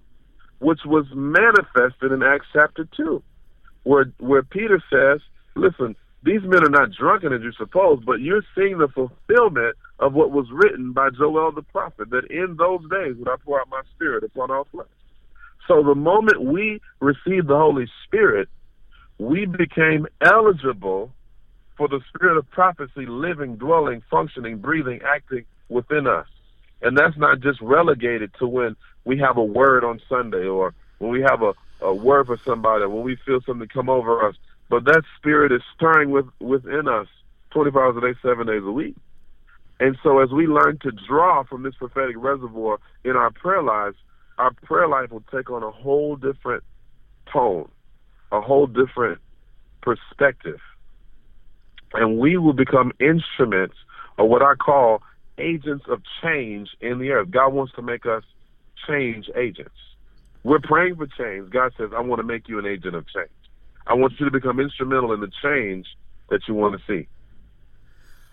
which was manifested in Acts chapter two, where where Peter says, "Listen, these men are not drunken as you suppose, but you're seeing the fulfillment of what was written by Joel the prophet, that in those days would I pour out my spirit upon all flesh. So the moment we received the Holy Spirit, we became eligible for the spirit of prophecy living, dwelling, functioning, breathing, acting within us. And that's not just relegated to when we have a word on Sunday or when we have a, a word for somebody, when we feel something come over us but that spirit is stirring with, within us 24 hours a day, seven days a week. And so as we learn to draw from this prophetic reservoir in our prayer lives, our prayer life will take on a whole different tone, a whole different perspective. And we will become instruments of what I call agents of change in the earth. God wants to make us change agents. We're praying for change. God says, I want to make you an agent of change. I want you to become instrumental in the change that you want to see.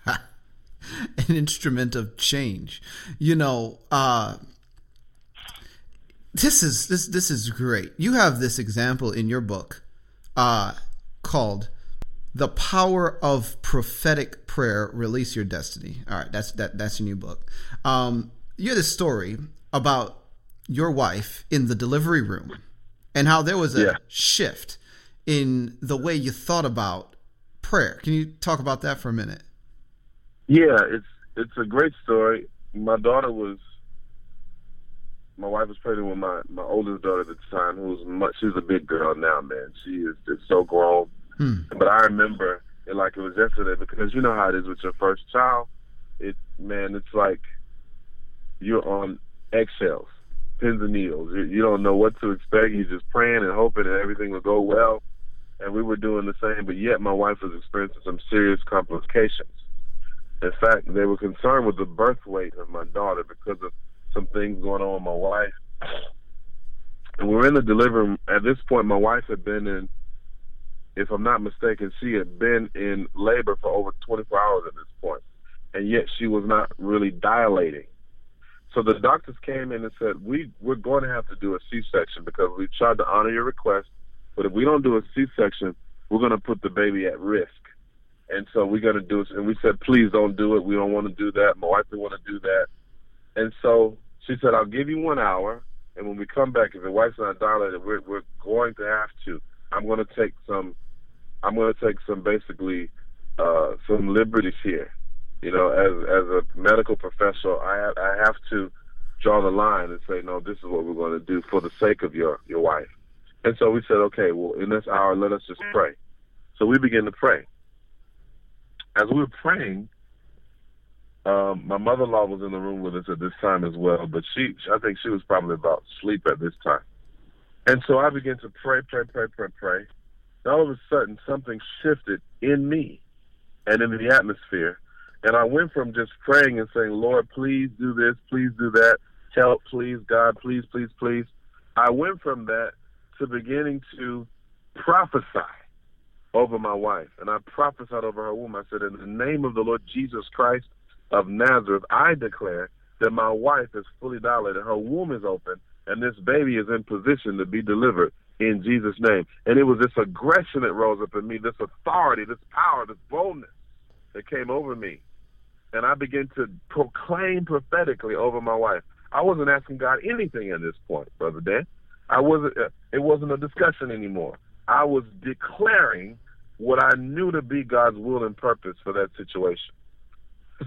An instrument of change. You know, uh, this is this this is great. You have this example in your book uh, called "The Power of Prophetic Prayer: Release Your Destiny." All right, that's that that's your new book. Um, you had a story about your wife in the delivery room and how there was a yeah. shift in the way you thought about prayer. Can you talk about that for a minute? Yeah, it's it's a great story. My daughter was my wife was pregnant with my my oldest daughter at the time, who was much. She's a big girl now, man. She is just so grown. Hmm. But I remember it like it was yesterday because you know how it is with your first child. It man, it's like you're on eggshells, pins and needles. You, you don't know what to expect. You're just praying and hoping that everything will go well and we were doing the same, but yet my wife was experiencing some serious complications. In fact, they were concerned with the birth weight of my daughter because of some things going on with my wife. And we're in the delivery. At this point, my wife had been in, if I'm not mistaken, she had been in labor for over 24 hours at this point, and yet she was not really dilating. So the doctors came in and said, "We we're going to have to do a C-section because we tried to honor your request but if we don't do a C-section, we're going to put the baby at risk. And so we're going to do it. And we said, please don't do it. We don't want to do that. My wife didn't want to do that. And so she said, I'll give you one hour. And when we come back, if the wife's not dilated, we're, we're going to have to. I'm going to take some, I'm going to take some basically, uh, some liberties here. You know, as, as a medical professional, I have, I have to draw the line and say, no, this is what we're going to do for the sake of your, your wife. And so we said, okay, well, in this hour, let us just pray. So we began to pray. As we were praying, um, my mother-in-law was in the room with us at this time as well, but she, I think she was probably about sleep at this time. And so I began to pray, pray, pray, pray, pray. And all of a sudden, something shifted in me and in the atmosphere. And I went from just praying and saying, Lord, please do this, please do that, help, please, God, please, please, please. I went from that to beginning to prophesy over my wife. And I prophesied over her womb. I said, In the name of the Lord Jesus Christ of Nazareth, I declare that my wife is fully dilated, her womb is open, and this baby is in position to be delivered in Jesus' name. And it was this aggression that rose up in me, this authority, this power, this boldness that came over me. And I began to proclaim prophetically over my wife. I wasn't asking God anything at this point, Brother Dan. I wasn't. Uh, it wasn't a discussion anymore. I was declaring what I knew to be God's will and purpose for that situation.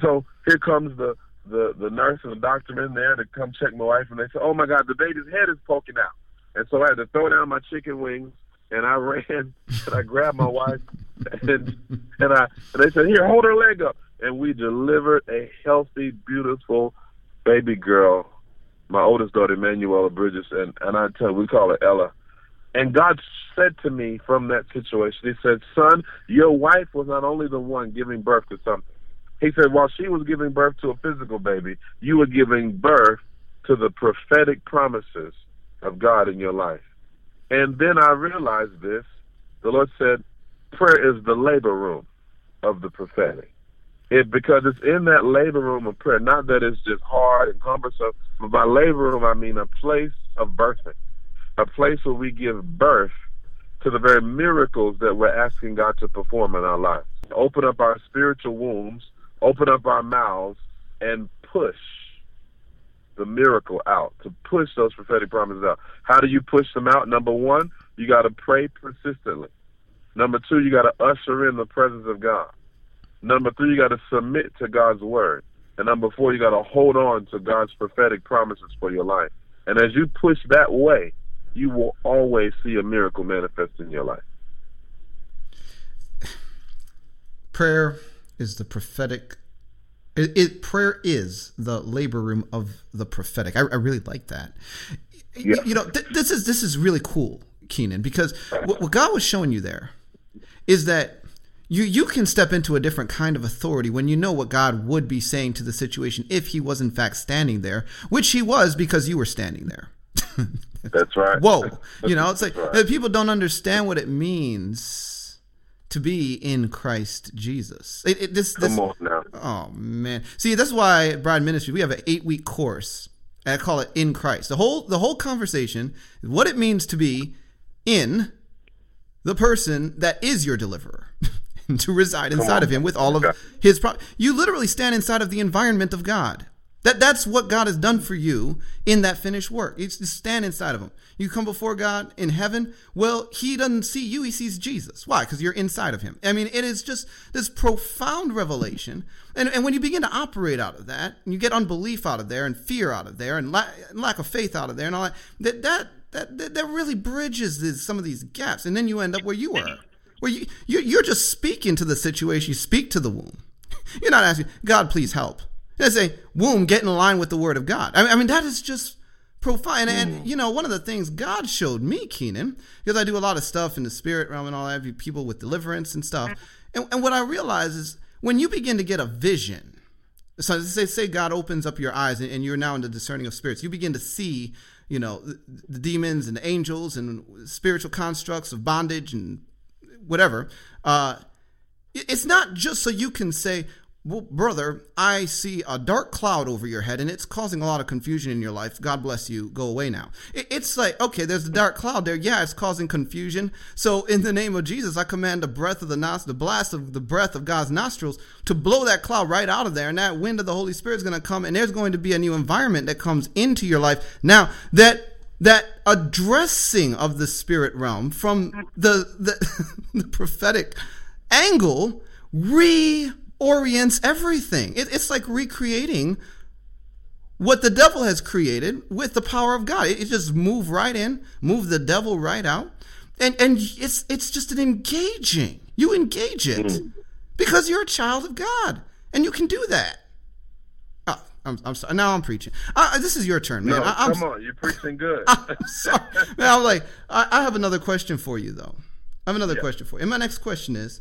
So here comes the the the nurse and the doctor in there to come check my wife, and they said, "Oh my God, the baby's head is poking out." And so I had to throw down my chicken wings, and I ran and I grabbed my wife, and and I and they said, "Here, hold her leg up," and we delivered a healthy, beautiful baby girl, my oldest daughter, Emanuela Bridges, and and I tell you, we call her Ella. And God said to me from that situation, He said, "Son, your wife was not only the one giving birth to something." He said, while she was giving birth to a physical baby, you were giving birth to the prophetic promises of God in your life. And then I realized this. The Lord said, prayer is the labor room of the prophetic. It because it's in that labor room of prayer, not that it's just hard and cumbersome, but by labor room I mean a place of birthing. A place where we give birth to the very miracles that we're asking God to perform in our lives. Open up our spiritual wombs open up our mouths and push the miracle out, to push those prophetic promises out. How do you push them out? Number one, you got to pray persistently. Number two, you got to usher in the presence of God. Number three, you got to submit to God's word. And number four, you got to hold on to God's prophetic promises for your life. And as you push that way, you will always see a miracle manifest in your life. Prayer is the prophetic. It, it, prayer is the labor room of the prophetic. I, I really like that. Yeah. You, you know, th- this is this is really cool, Kynan, because what, what God was showing you there is that you you can step into a different kind of authority when you know what God would be saying to the situation if He was in fact standing there, which He was because you were standing there. That's right. Whoa, you know, it's like right. people don't understand what it means to be in Christ Jesus. It, it, this, this, Come on now. Oh man. See, that's why Bride Ministry we have an eight week course. I call it in Christ. The whole the whole conversation what it means to be in the person that is your deliverer. to reside inside of him with all of his pro- you literally stand inside of the environment of God. That that's what God has done for you in that finished work. You just stand inside of him. You come before God in heaven. Well, he doesn't see you, he sees Jesus. Why? Because you're inside of him. I mean, it is just this profound revelation. And, and when you begin to operate out of that, and you get unbelief out of there, and fear out of there, and la- lack of faith out of there, and all that, that, that, that, that, that really bridges this, some of these gaps. And then you end up where you are, where you, you, you're just speaking to the situation. You speak to the womb. You're not asking, God, please help. You say, womb, get in line with the word of God. I mean, that is just profound. And, and, mm. you know, one of the things God showed me, Kynan, because I do a lot of stuff in the spirit realm and all that, people with deliverance and stuff. And, and what I realize is when you begin to get a vision, so say, say God opens up your eyes and, and you're now in the discerning of spirits, you begin to see, you know, the, the demons and the angels and spiritual constructs of bondage and whatever. Uh, it's not just so you can say, well, brother, I see a dark cloud over your head and it's causing a lot of confusion in your life. God bless you. Go away now. It's like, okay, there's a dark cloud there. Yeah, it's causing confusion. So, in the name of Jesus, I command the breath of the nostrils, the blast of the breath of God's nostrils to blow that cloud right out of there. And that wind of the Holy Spirit is going to come and there's going to be a new environment that comes into your life. Now, that that addressing of the spirit realm from the, the, the prophetic angle re orients everything. It, it's like recreating what the devil has created with the power of God. It, it just move right in, move the devil right out, and and it's it's just an engaging. You engage it mm-hmm. because you're a child of God, and you can do that. Oh, I'm, I'm sorry. Now I'm preaching. Uh, this is your turn, man. No, I, come on, you're preaching good. I'm sorry, man. I'm like, I, I, have another question for you, though. I have another yeah. question for you. And my next question is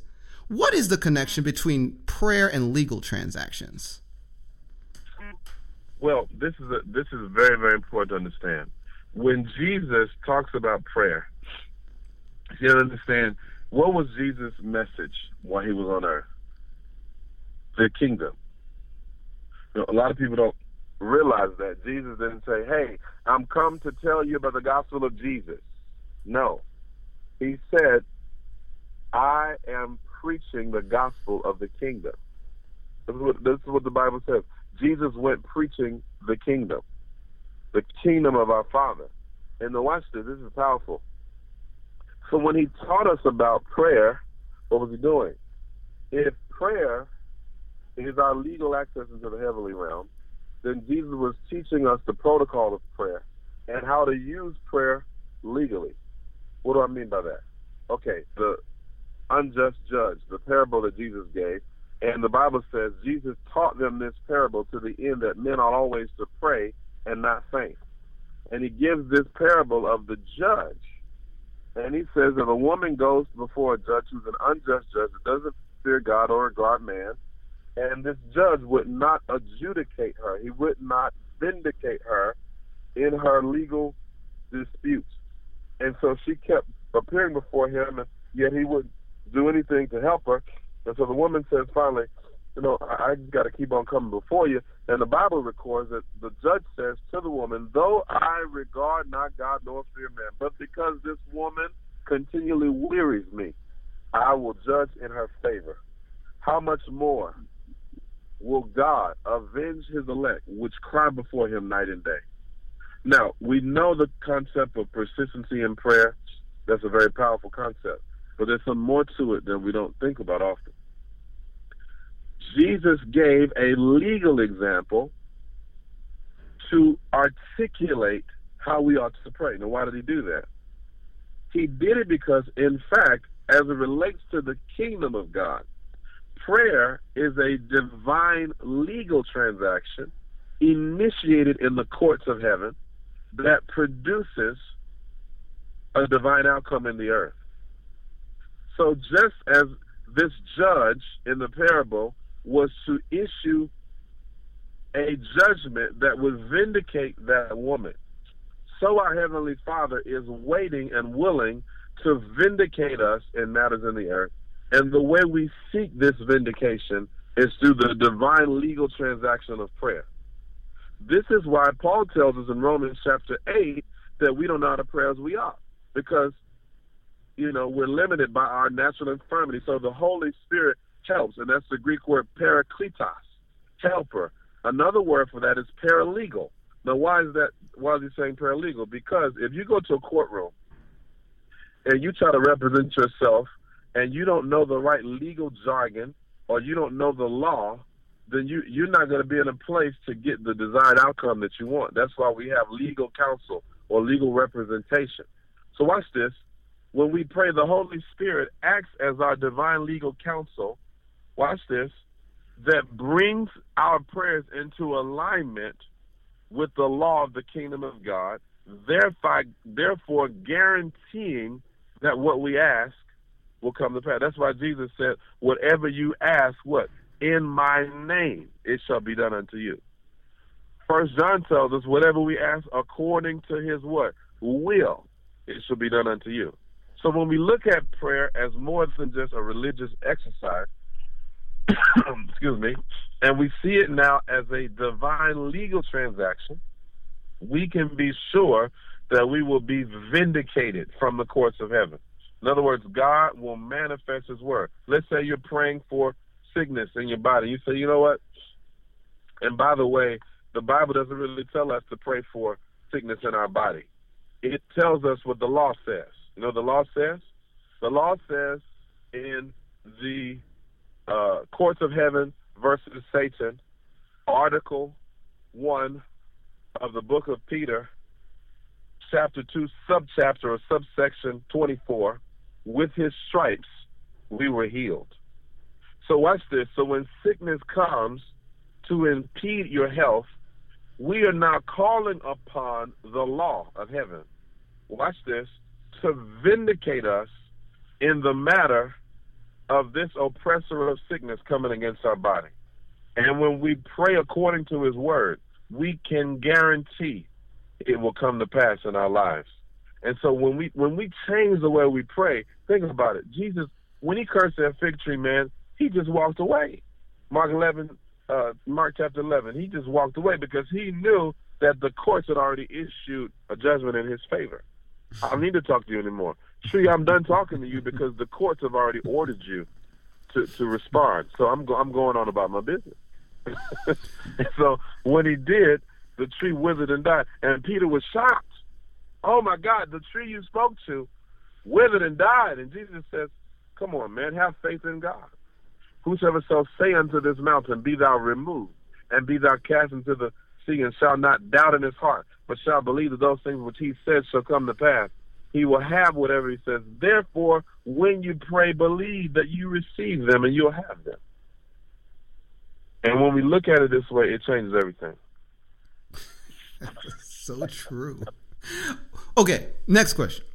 what is the connection between prayer and legal transactions? Well, this is a, this is very very important to understand. When Jesus talks about prayer, you understand what was Jesus' message while he was on earth? The kingdom. You know, a lot of people don't realize that Jesus didn't say, "Hey, I'm come to tell you about the gospel of Jesus." No, he said, "I am preaching the gospel of the kingdom. This is what, this is what the Bible says. Jesus went preaching the kingdom, the kingdom of our Father. And the watch this, this is powerful. So when he taught us about prayer, what was he doing? If prayer is our legal access into the heavenly realm, then Jesus was teaching us the protocol of prayer and how to use prayer legally. What do I mean by that? Okay, the unjust judge, the parable that Jesus gave, and the Bible says Jesus taught them this parable to the end that men ought always to pray and not faint. And he gives this parable of the judge. And he says that a woman goes before a judge who's an unjust judge that doesn't fear God or regard man, and this judge would not adjudicate her. He would not vindicate her in her legal disputes. And so she kept appearing before him, and yet he wouldn't do anything to help her. And so the woman says finally, you know, I, I got to keep on coming before you. And the Bible records that the judge says to the woman, Though I regard not God nor fear man, but because this woman continually wearies me, I will judge in her favor. How much more will God avenge his elect, which cry before him night and day? Now, we know the concept of persistency in prayer. That's a very powerful concept. But there's some more to it than we don't think about often. Jesus gave a legal example to articulate how we ought to pray. Now, why did he do that? He did it because, in fact, as it relates to the kingdom of God, prayer is a divine legal transaction initiated in the courts of heaven that produces a divine outcome in the earth. So, just as this judge in the parable was to issue a judgment that would vindicate that woman. So our Heavenly Father is waiting and willing to vindicate us in matters in the earth. And the way we seek this vindication is through the divine legal transaction of prayer. This is why Paul tells us in Romans chapter 8 that we don't know how to pray as we ought. Because, you know, we're limited by our natural infirmity. So the Holy Spirit helps, and that's the Greek word parakletos, helper. Another word for that is paralegal. Now, why is that? Why is he saying paralegal? Because if you go to a courtroom and you try to represent yourself and you don't know the right legal jargon or you don't know the law, then you you're not going to be in a place to get the desired outcome that you want. That's why we have legal counsel or legal representation. So watch this. When we pray, the Holy Spirit acts as our divine legal counsel watch this, that brings our prayers into alignment with the law of the kingdom of God, therefore, therefore guaranteeing that what we ask will come to pass. That's why Jesus said, Whatever you ask, what? In my name it shall be done unto you. First John tells us, whatever we ask according to his what? Will, it shall be done unto you. So when we look at prayer as more than just a religious exercise, excuse me, and we see it now as a divine legal transaction, we can be sure that we will be vindicated from the courts of heaven. In other words, God will manifest His word. Let's say you're praying for sickness in your body. You say, you know what? And by the way, the Bible doesn't really tell us to pray for sickness in our body. It tells us what the law says. Know the law says? The law says in the uh, Courts of Heaven versus Satan, Article 1 of the book of Peter, chapter 2, subchapter or subsection 24, with his stripes we were healed. So watch this. So when sickness comes to impede your health, we are now calling upon the law of heaven. Watch this to vindicate us in the matter of this oppressor of sickness coming against our body. And when we pray according to his word, we can guarantee it will come to pass in our lives. And so when we when we change the way we pray, think about it. Jesus, when he cursed that fig tree, man, he just walked away. Mark eleven, uh, Mark chapter eleven, he just walked away because he knew that the courts had already issued a judgment in his favor. I don't need to talk to you anymore. Sure, I'm done talking to you because the courts have already ordered you to, to respond. So I'm go- I'm going on about my business. so when he did, the tree withered and died, and Peter was shocked. Oh my God, the tree you spoke to withered and died, and Jesus says, "Come on, man, have faith in God. Whosoever shall say unto this mountain, Be thou removed, and be thou cast into the sea and shall not doubt in his heart, but shall believe that those things which he says shall come to pass. He will have whatever he says. Therefore, when you pray, believe that you receive them and you'll have them. And when we look at it this way, it changes everything. so true. Okay, next question.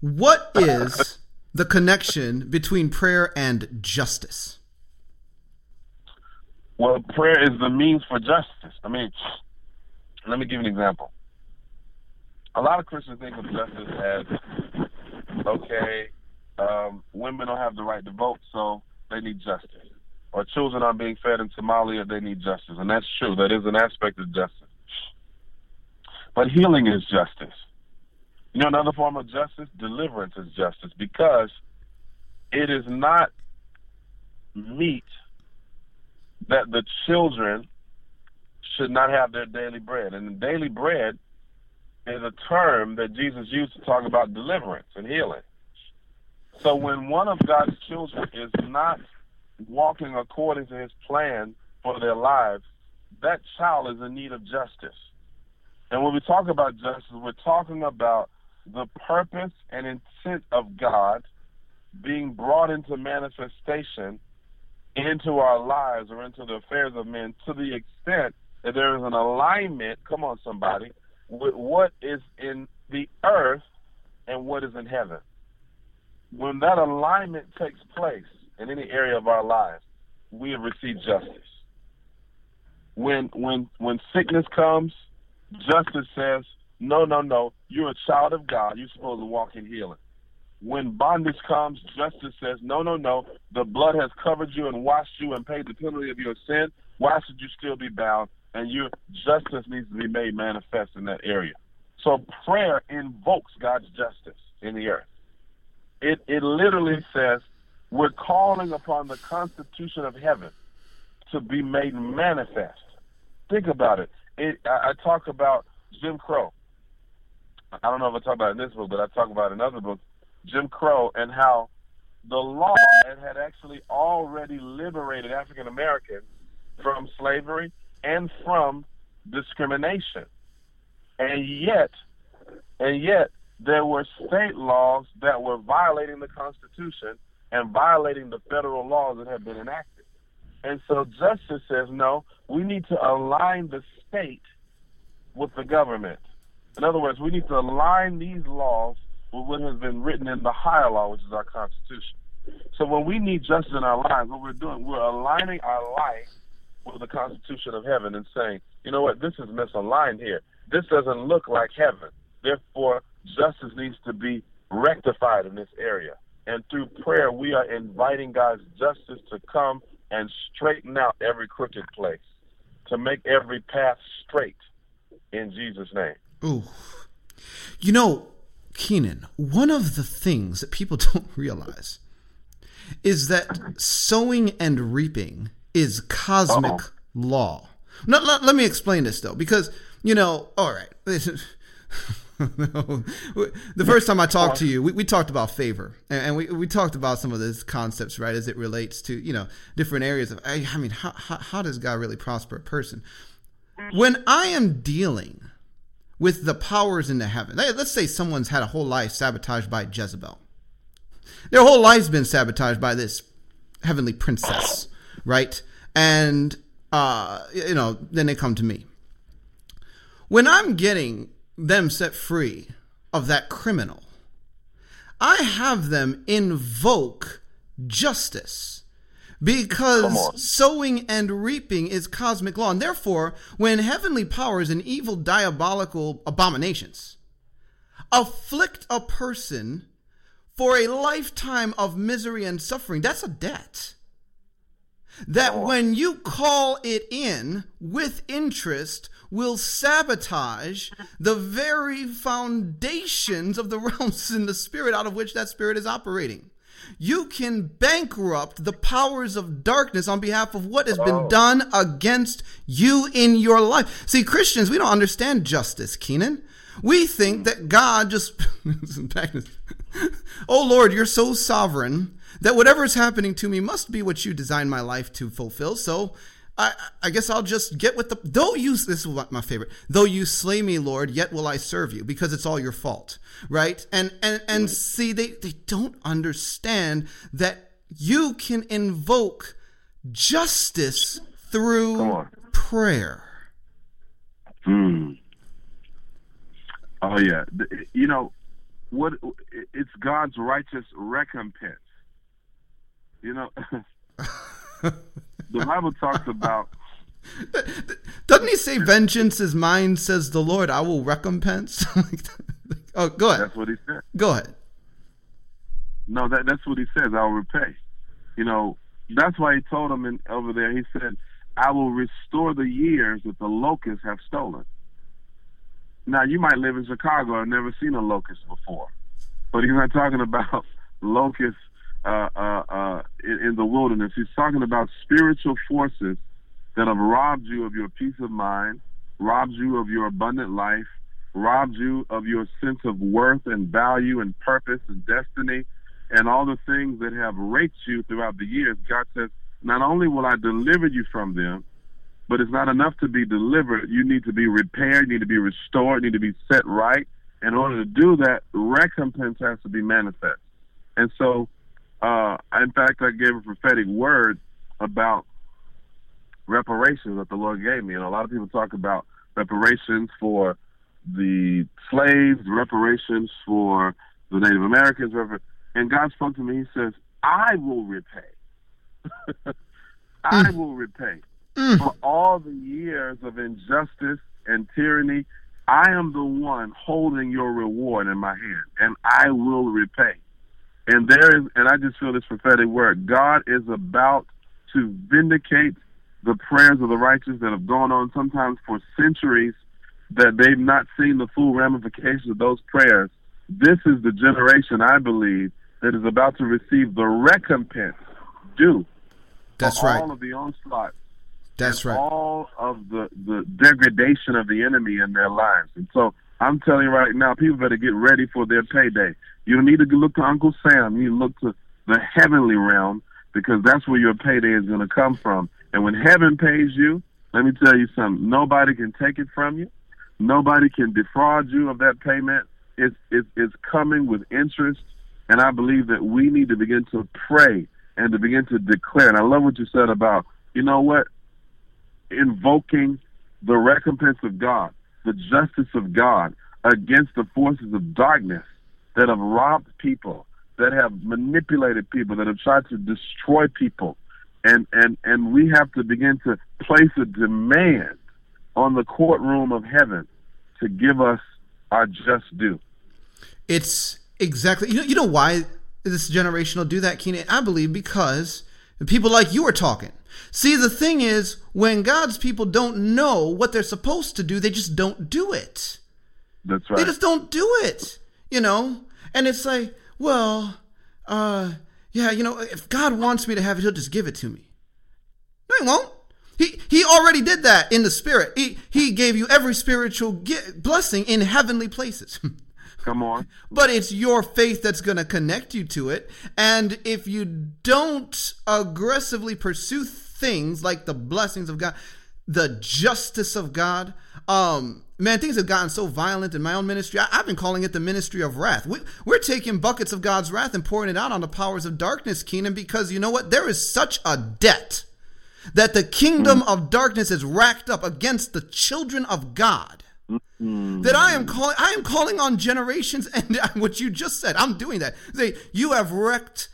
What is the connection between prayer and justice? Well, prayer is the means for justice. I mean, let me give you an example. A lot of Christians think of justice as okay, um, women don't have the right to vote, so they need justice. Or children are being fed in Somalia, they need justice. And that's true. That is an aspect of justice. But healing is justice. You know, another form of justice, deliverance is justice because it is not meet that the children should not have their daily bread. And the daily bread is a term that Jesus used to talk about deliverance and healing. So when one of God's children is not walking according to his plan for their lives, that child is in need of justice. And when we talk about justice, we're talking about the purpose and intent of God being brought into manifestation into our lives or into the affairs of men to the extent that there is an alignment, come on, somebody, with what is in the earth and what is in heaven. When that alignment takes place in any area of our lives, we have received justice. When when when sickness comes, justice says, No, no, no, you're a child of God, you're supposed to walk in healing. When bondage comes, justice says, No, no, no, the blood has covered you and washed you and paid the penalty of your sin. Why should you still be bound? And your justice needs to be made manifest in that area. So prayer invokes God's justice in the earth. It it literally says we're calling upon the constitution of heaven to be made manifest. Think about it. it I, I talk about Jim Crow. I don't know if I talk about it in this book, but I talk about in other books. Jim Crow and how the law had actually already liberated African Americans from slavery and from discrimination. And yet, and yet, there were state laws that were violating the Constitution and violating the federal laws that had been enacted. And so justice says, no, we need to align the state with the government. In other words, we need to align these laws with what has been written in the higher law, which is our Constitution. So when we need justice in our lives, what we're doing, we're aligning our life with the Constitution of heaven and saying, you know what, this is misaligned here. This doesn't look like heaven. Therefore, justice needs to be rectified in this area. And through prayer, we are inviting God's justice to come and straighten out every crooked place, to make every path straight in Jesus' name. Ooh. You know, Kynan, one of the things that people don't realize is that sowing and reaping is cosmic Uh-oh. law. No, let, let me explain this though, because you know, all right. the first time I talked to you, we, we talked about favor, and, and, we, we talked about some of these concepts, right, as it relates to you know different areas of. I, I mean, how, how, how does God really prosper a person? Mm. When I am dealing with the powers in the heaven, let's say someone's had a whole life sabotaged by Jezebel. Their whole life's been sabotaged by this heavenly princess right? And uh, you know, then they come to me. When I'm getting them set free of that criminal, I have them invoke justice because sowing and reaping is cosmic law. And therefore, when heavenly powers and evil diabolical abominations afflict a person for a lifetime of misery and suffering, that's a debt that when you call it in with interest will sabotage the very foundations of the realms in the spirit out of which that spirit is operating. You can bankrupt the powers of darkness on behalf of what has been done against you in your life. See, Christians, we don't understand justice, Kynan. We think that God just, oh Lord, you're so sovereign that whatever is happening to me must be what you designed my life to fulfill. So I, I guess I'll just get with the though you this is my favorite though you slay me lord yet will I serve you because it's all your fault right and and and see they they don't understand that you can invoke justice through prayer Hmm. Oh yeah, you know what? It's God's righteous recompense. You know, the Bible talks about. Doesn't he say, "Vengeance is mine," says the Lord. I will recompense. oh, go ahead. That's what he said. Go ahead. No, that that's what he says. I'll repay. You know, that's why he told him in, over there. He said, "I will restore the years that the locusts have stolen." Now, you might live in Chicago and never seen a locust before, but he's not talking about locusts uh, uh, uh, in, the wilderness. He's talking about spiritual forces that have robbed you of your peace of mind, robbed you of your abundant life, robbed you of your sense of worth and value and purpose and destiny, and all the things that have raped you throughout the years. God says, not only will I deliver you from them, but it's not enough to be delivered. You need to be repaired, you need to be restored, you need to be set right. In order to do that, recompense has to be manifest. And so, uh, in fact, I gave a prophetic word about reparations that the Lord gave me. And a lot of people talk about reparations for the slaves, reparations for the Native Americans. And God spoke to me. He says, I will repay. I mm. will repay mm. for all the years of injustice and tyranny. I am the one holding your reward in my hand, and I will repay. And there is, and I just feel this prophetic word. God is about to vindicate the prayers of the righteous that have gone on sometimes for centuries that they've not seen the full ramifications of those prayers. This is the generation, I believe, that is about to receive the recompense due. That's right. All of the onslaught that's right. All of the, the degradation of the enemy in their lives. And so I'm telling you right now, people better get ready for their payday. You need to look to Uncle Sam. You look to the heavenly realm because that's where your payday is going to come from. And when heaven pays you, let me tell you something. Nobody can take it from you. Nobody can defraud you of that payment. It's, it's, it's coming with interest. And I believe that we need to begin to pray and to begin to declare. And I love what you said about, you know what? invoking the recompense of God, the justice of God against the forces of darkness that have robbed people, that have manipulated people, that have tried to destroy people. And, and, and we have to begin to place a demand on the courtroom of heaven to give us our just due. It's exactly, you know, you know why this generation will do that, Kynan? I believe because people like you are talking. See, the thing is, when God's people don't know what they're supposed to do, they just don't do it. That's right. They just don't do it, you know? And it's like, well, uh, yeah, you know, if God wants me to have it, he'll just give it to me. No, he won't. He, he already did that in the spirit. He, he gave you every spiritual blessing in heavenly places. Come on. But it's your faith that's going to connect you to it. And if you don't aggressively pursue things like the blessings of God, the justice of God, um, man, things have gotten so violent in my own ministry. I, have been calling it the ministry of wrath. We, are taking buckets of God's wrath and pouring it out on the powers of darkness, Kynan, because you know what? There is such a debt that the kingdom mm. of darkness is racked up against the children of God Mm. That I am calling, I am calling on generations, and what you just said, I'm doing that. Say, you have wrecked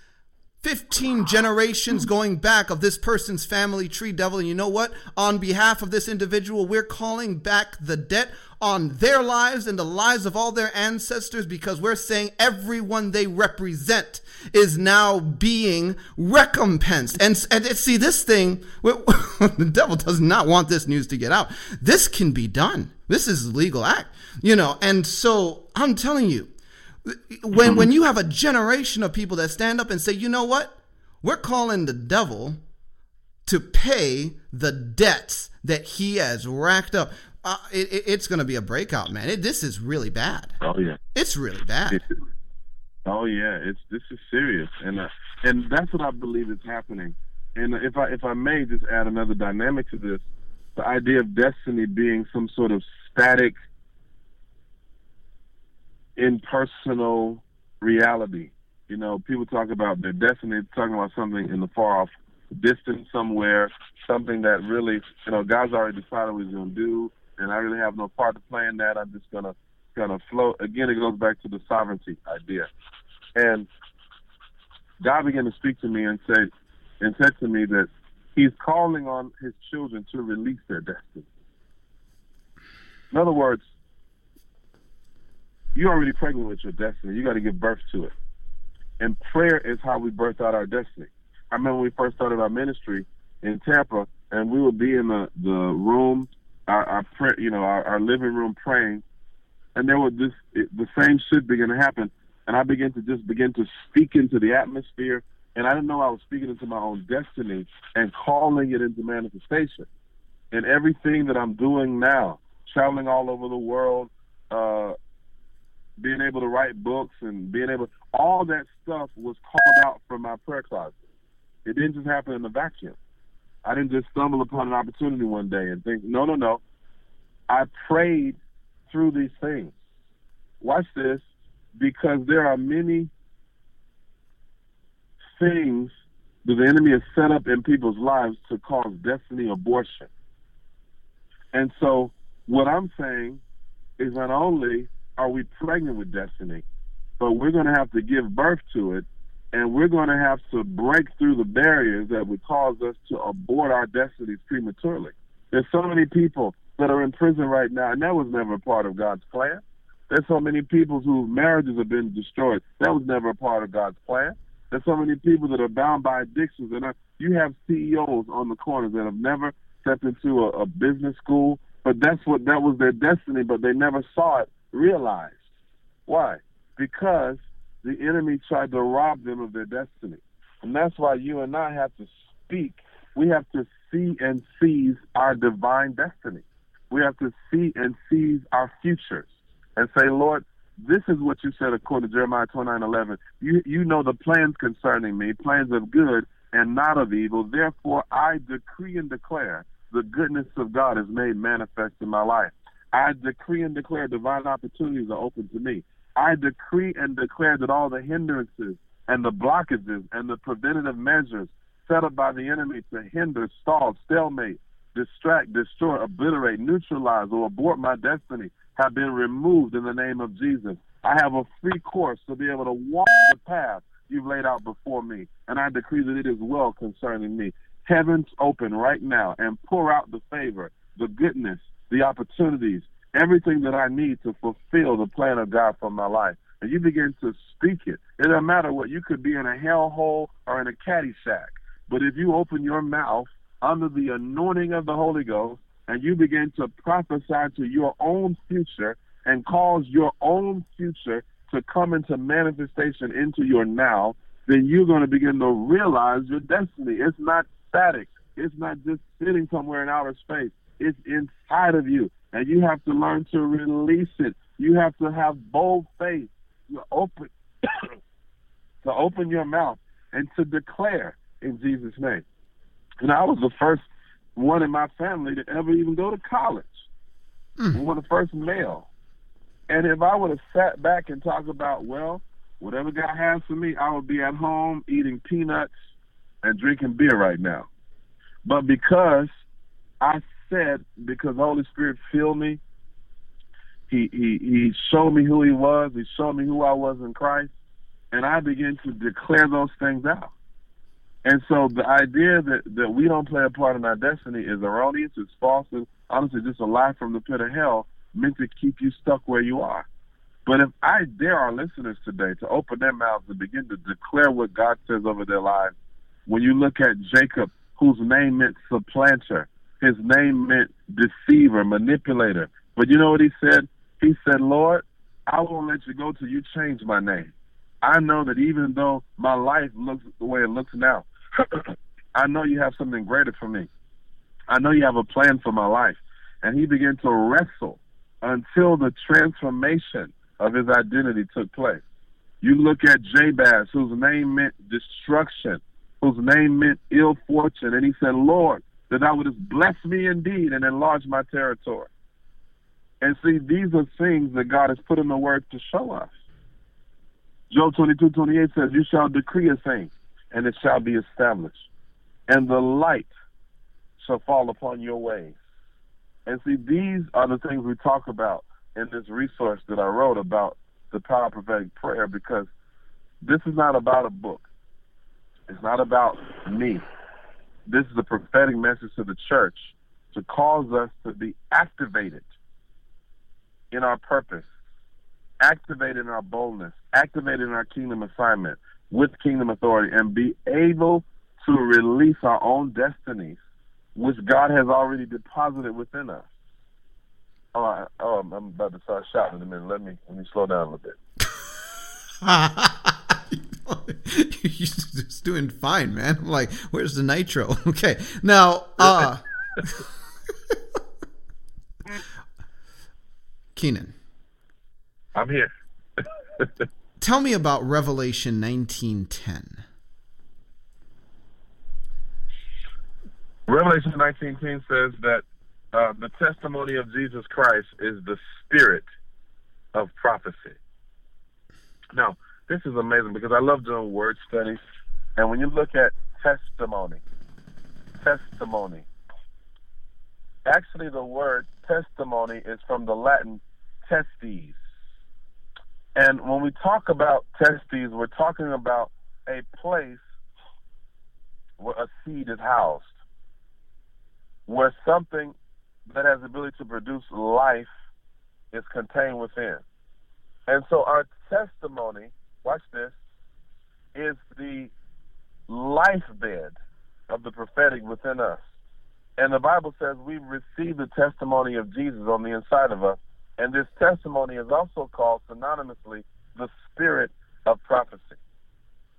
15 generations going back of this person's family tree, devil. And you know what? On behalf of this individual, we're calling back the debt on their lives and the lives of all their ancestors because we're saying everyone they represent is now being recompensed. And, and see, this thing, the devil does not want this news to get out. This can be done. This is a legal act, you know. And so I'm telling you, when when you have a generation of people that stand up and say, you know what, we're calling the devil to pay the debts that he has racked up. Uh, it, it, it's going to be a breakout, man. It, this is really bad. Oh yeah, it's really bad. oh yeah, it's this is serious, and uh, and that's what I believe is happening. And if I if I may just add another dynamic to this, the idea of destiny being some sort of static, impersonal reality. You know, people talk about their destiny, talking about something in the far off distance somewhere, something that really, you know, God's already decided what He's going to do, and I really have no part to play in that. I'm just gonna kind of float. Again, it goes back to the sovereignty idea, and God began to speak to me and say, and said to me that He's calling on His children to release their destiny. In other words, you're already pregnant with your destiny. You got to give birth to it. And prayer is how we birth out our destiny. I remember when we first started our ministry in Tampa, and we would be in the, the room, our, our prayer, you know, our, our living room praying, and there was this it, the same shit begin to happen, and I began to just begin to speak into the atmosphere, and I didn't know I was speaking into my own destiny and calling it into manifestation. And everything that I'm doing now, traveling all over the world, uh, being able to write books and being able, all that stuff was called out from my prayer closet. It didn't just happen in a vacuum. I didn't just stumble upon an opportunity one day and think, no, no, no. I prayed through these things. Watch this, because there are many things that the enemy has set up in people's lives to cause destiny abortion. And so, what I'm saying is not only are we pregnant with destiny, but we're going to have to give birth to it, and we're going to have to break through the barriers that would cause us to abort our destinies prematurely. There's so many people that are in prison right now, and that was never a part of God's plan. There's so many people whose marriages have been destroyed. That was never a part of God's plan. There's so many people that are bound by addictions, and uh, you have CEOs on the corners that have never stepped into a, a business school, but that's what that was their destiny, but they never saw it realized. Why? Because the enemy tried to rob them of their destiny. And that's why you and I have to speak. We have to see and seize our divine destiny. We have to see and seize our futures and say, Lord, this is what you said according to Jeremiah 29 11. You, you know the plans concerning me, plans of good and not of evil. Therefore, I decree and declare the goodness of God is made manifest in my life. I decree and declare divine opportunities are open to me. I decree and declare that all the hindrances and the blockages and the preventative measures set up by the enemy to hinder, stall, stalemate, distract, destroy, obliterate, neutralize, or abort my destiny have been removed in the name of Jesus. I have a free course to be able to walk the path you've laid out before me, and I decree that it is well concerning me. Heavens open right now and pour out the favor, the goodness, the opportunities, everything that I need to fulfill the plan of God for my life. And you begin to speak it. It doesn't matter what you could be in a hellhole or in a caddy sack. But if you open your mouth under the anointing of the Holy Ghost and you begin to prophesy to your own future and cause your own future to come into manifestation into your now, then you're going to begin to realize your destiny. It's not static. It's not just sitting somewhere in outer space. It's inside of you. And you have to learn to release it. You have to have bold faith. You open to open your mouth and to declare in Jesus' name. And I was the first one in my family to ever even go to college. Mm. One of the first male. And if I would have sat back and talked about, well, whatever God has for me, I would be at home eating peanuts and drinking beer right now. But because I said, because the Holy Spirit filled me, he, he, he showed me who he was, he showed me who I was in Christ, and I began to declare those things out. And so the idea that, that we don't play a part in our destiny is erroneous, it's false, and honestly just a lie from the pit of hell meant to keep you stuck where you are. But if I dare our listeners today to open their mouths and begin to declare what God says over their lives, when you look at Jacob, whose name meant supplanter, his name meant deceiver, manipulator. But you know what he said? He said, Lord, I won't let you go till you change my name. I know that even though my life looks the way it looks now, I know you have something greater for me. I know you have a plan for my life. And he began to wrestle until the transformation of his identity took place. You look at Jabez, whose name meant destruction. whose name meant ill fortune. And he said, Lord, that thou wouldest bless me indeed and enlarge my territory. And see, these are things that God has put in the word to show us. Job 22, 28 says, You shall decree a thing, and it shall be established. And the light shall fall upon your ways. And see, these are the things we talk about in this resource that I wrote about the power of prophetic prayer because this is not about a book. It's not about me. This is a prophetic message to the church to cause us to be activated in our purpose, activated in our boldness, activated in our kingdom assignment with kingdom authority, and be able to release our own destinies which God has already deposited within us. Oh, I, oh, I'm about to start shouting in a minute. Let me let me slow down a little bit. You're just doing fine, man. I'm like, where's the nitro? Okay, now, uh, Kynan, I'm here. tell me about Revelation 19:10. Revelation 19:10 says that uh, the testimony of Jesus Christ is the spirit of prophecy. Now, this is amazing because I love doing word studies, and when you look at testimony, testimony, actually the word testimony is from the Latin testes. And when we talk about testes, we're talking about a place where a seed is housed where something that has the ability to produce life is contained within. And so our testimony, watch this, is the life bed of the prophetic within us. And the Bible says we receive the testimony of Jesus on the inside of us. And this testimony is also called synonymously the spirit of prophecy.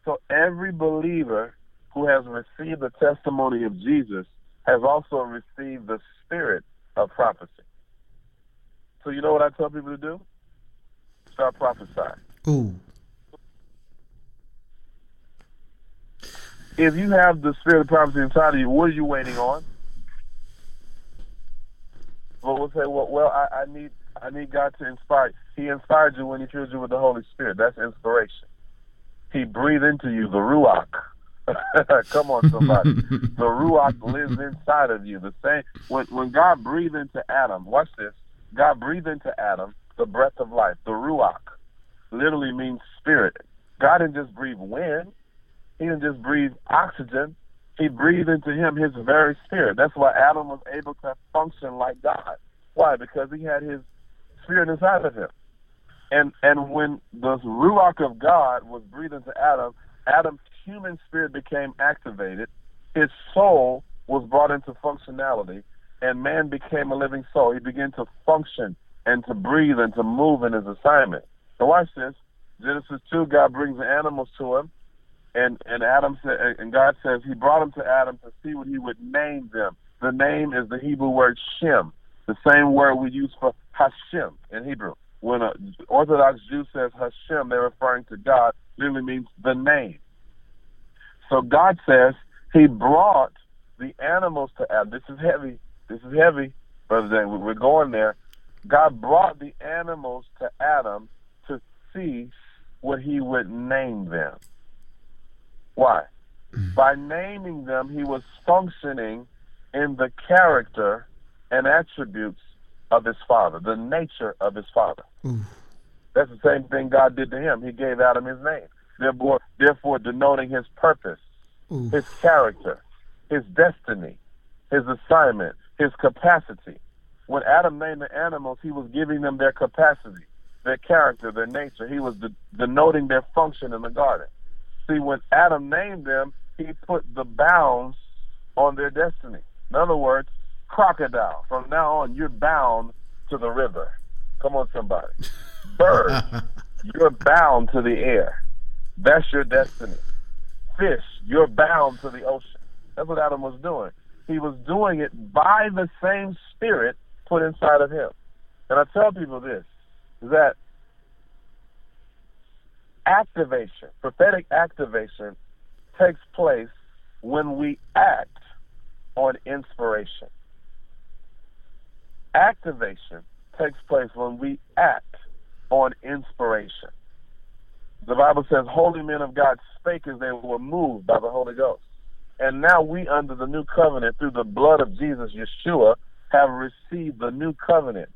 So every believer who has received the testimony of Jesus has also received the spirit of prophecy. So you know what I tell people to do? Start prophesying. Ooh. If you have the spirit of prophecy inside of you, what are you waiting on? Well, we'll say, well, well, I, I need, I need God to inspire. He inspired you when He filled you with the Holy Spirit. That's inspiration. He breathed into you the ruach. Come on, somebody. the ruach lives inside of you. The same when when God breathed into Adam. Watch this. God breathed into Adam the breath of life. The ruach literally means spirit. God didn't just breathe wind. He didn't just breathe oxygen. He breathed into him his very spirit. That's why Adam was able to function like God. Why? Because he had his spirit inside of him. And and when the ruach of God was breathed into Adam, Adam's human spirit became activated. His soul was brought into functionality, and man became a living soul. He began to function and to breathe and to move in his assignment. So watch this. Genesis two, God brings the animals to him, and and Adam said, and God says He brought them to Adam to see what He would name them. The name is the Hebrew word Shem, the same word we use for Hashem in Hebrew. When an Orthodox Jew says Hashem, they're referring to God. Literally means the name. So God says He brought the animals to Adam. This is heavy. This is heavy, brother. Dan. We're going there. God brought the animals to Adam to see what He would name them. Why? Mm. By naming them, He was functioning in the character and attributes of His Father, the nature of His Father. Ooh. That's the same thing God did to him. He gave Adam his name, therefore, therefore denoting his purpose, Ooh. his character, his destiny, his assignment, his capacity. When Adam named the animals, he was giving them their capacity, their character, their nature. He was de- denoting their function in the garden. See, when Adam named them, he put the bounds on their destiny. In other words, crocodile. From now on, you're bound to the river. Come on, somebody. Bird, you're bound to the air. That's your destiny. Fish, you're bound to the ocean. That's what Adam was doing. He was doing it by the same spirit put inside of him. And I tell people this that activation, prophetic activation, takes place when we act on inspiration. Activation takes place when we act on inspiration. The Bible says, Holy men of God spake as they were moved by the Holy Ghost. And now we, under the new covenant, through the blood of Jesus, Yeshua, have received the new covenant.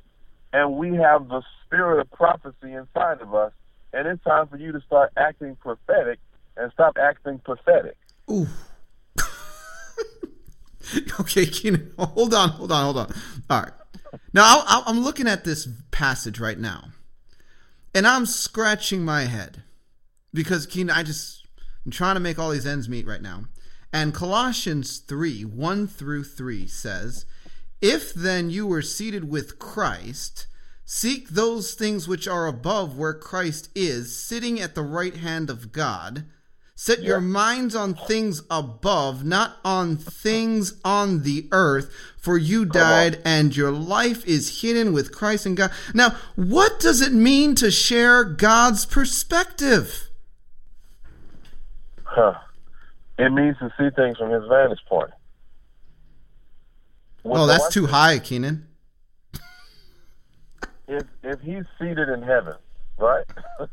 And we have the spirit of prophecy inside of us. And it's time for you to start acting prophetic and stop acting pathetic. Ooh. okay, Kynan, hold on, hold on, hold on. All right. Now, I'm looking at this passage right now, and I'm scratching my head because, Kynan, I just, I'm trying to make all these ends meet right now. And Colossians 3 1 through 3 says, If then you were seated with Christ, seek those things which are above where Christ is, sitting at the right hand of God. Set yeah. your minds on things above, not on things on the earth, for you died and your life is hidden with Christ in God. Now, what does it mean to share God's perspective? Huh. It means to see things from his vantage point. oh, that's too high, Kynan. If if he's seated in heaven, right?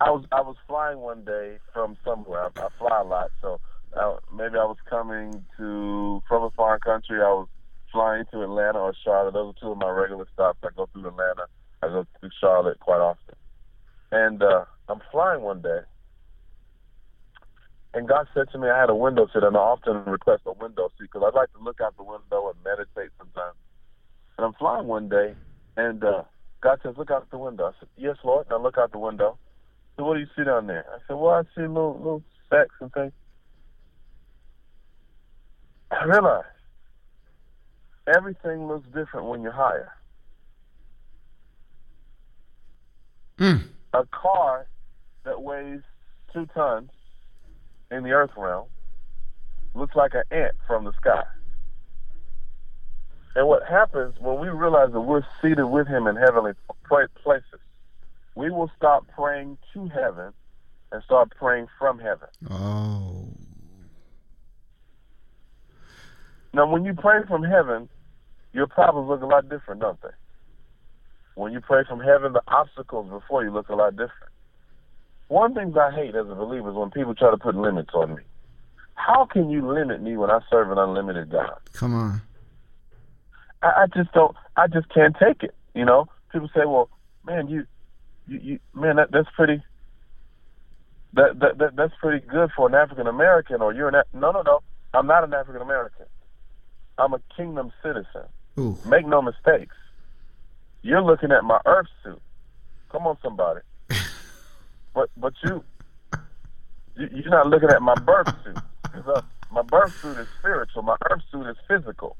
I was I was flying one day from somewhere. I, I fly a lot, so uh, maybe I was coming to from a foreign country. I was flying to Atlanta or Charlotte. Those are two of my regular stops. I go through Atlanta. I go through Charlotte quite often. And uh, I'm flying one day, and God said to me, I had a window seat, and I often request a window seat because I'd like to look out the window and meditate sometimes. And I'm flying one day, and uh, God says, Look out the window. I said, Yes, Lord. And I look out the window. So what do you see down there? I said, Well, I see little little specks and things. I realized everything looks different when you're higher. Mm. A car that weighs two tons in the earth realm looks like an ant from the sky. And what happens when we realize that we're seated with Him in heavenly places, we will stop praying to heaven and start praying from heaven. Oh. Now, when you pray from heaven, your problems look a lot different, don't they? When you pray from heaven, the obstacles before you look a lot different. One thing I hate as a believer is when people try to put limits on me. How can you limit me when I serve an unlimited God? Come on. I, I just don't. I just can't take it. You know, people say, "Well, man, you, you, you man, that that's pretty. That, that, that that's pretty good for an African American, or you're an no, no, no. I'm not an African American. I'm a kingdom citizen. Ooh. Make no mistakes. You're looking at my earth suit. Come on, somebody. But but you, you you're not looking at my birth suit. Uh, my birth suit is spiritual. My earth suit is physical.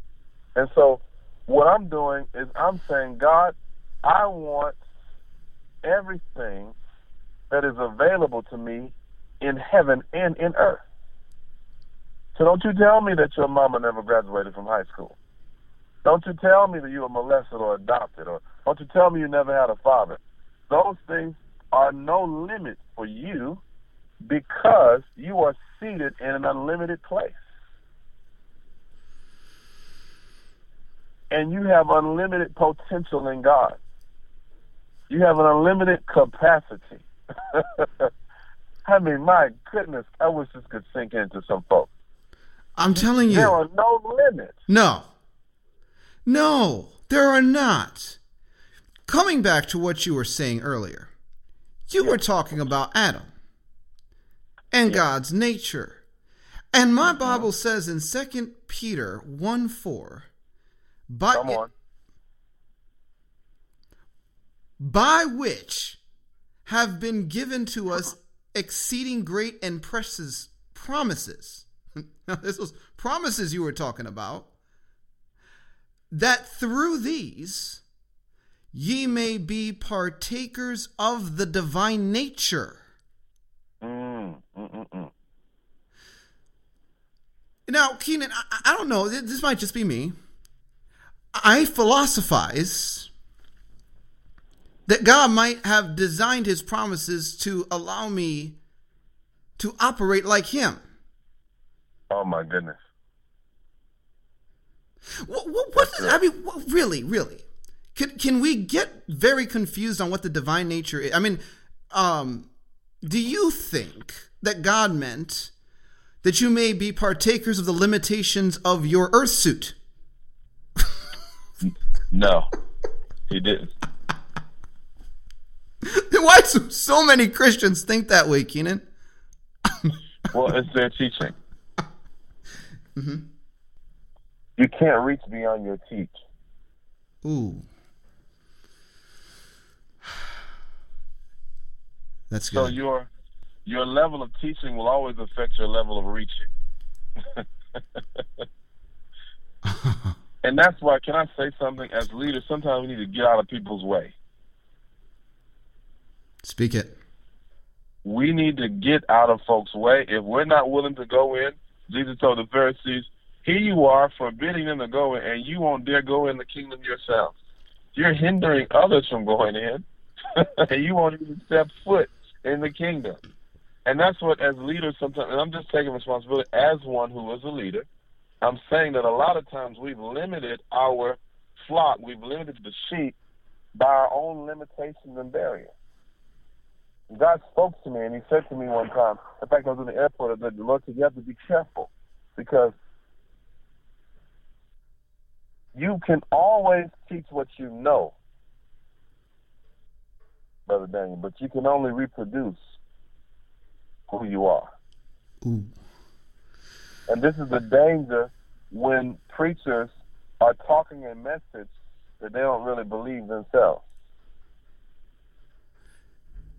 And so what I'm doing is I'm saying, God, I want everything that is available to me in heaven and in earth. So don't you tell me that your mama never graduated from high school. Don't you tell me that you were molested or adopted, or don't you tell me you never had a father. Those things are no limit for you because you are seated in an unlimited place. And you have unlimited potential in God. You have an unlimited capacity. I mean, my goodness, I wish this could sink into some folks. I'm telling you. There are no limits. No. No, there are not. Coming back to what you were saying earlier, you were talking about Adam and God's nature. And my mm-hmm. Bible says in 2 Peter 1 4, by, by which have been given to us exceeding great and precious promises. Now, this was promises you were talking about. That through these ye may be partakers of the divine nature. Mm, mm, mm, now, Kynan, I, I don't know. This might just be me. I philosophize that God might have designed his promises to allow me to operate like him. Oh my goodness. What, what, I mean, what, really, really? Can, can we get very confused on what the divine nature is? I mean, um, do you think that God meant that you may be partakers of the limitations of your earth suit? No, he didn't. Why do so many Christians think that way, Kynan? Well, it's their teaching. Mm-hmm. You can't reach beyond your teach. Ooh. That's good. So your your level of teaching will always affect your level of reaching. and that's why, can I say something? As leaders, sometimes we need to get out of people's way. Speak it. We need to get out of folks' way. If we're not willing to go in, Jesus told the Pharisees, Here you are forbidding them to go in, and you won't dare go in the kingdom yourself. You're hindering others from going in, and you won't even step foot in the kingdom. And that's what, as leaders, sometimes, and I'm just taking responsibility as one who is a leader. I'm saying that a lot of times we've limited our flock, we've limited the sheep by our own limitations and barriers. God spoke to me, and He said to me one time. In fact, I was in the airport. and The Lord said, "You have to be careful because you can always teach what you know, brother Daniel, but you can only reproduce who you are." Ooh. And this is the danger when preachers are talking a message that they don't really believe themselves.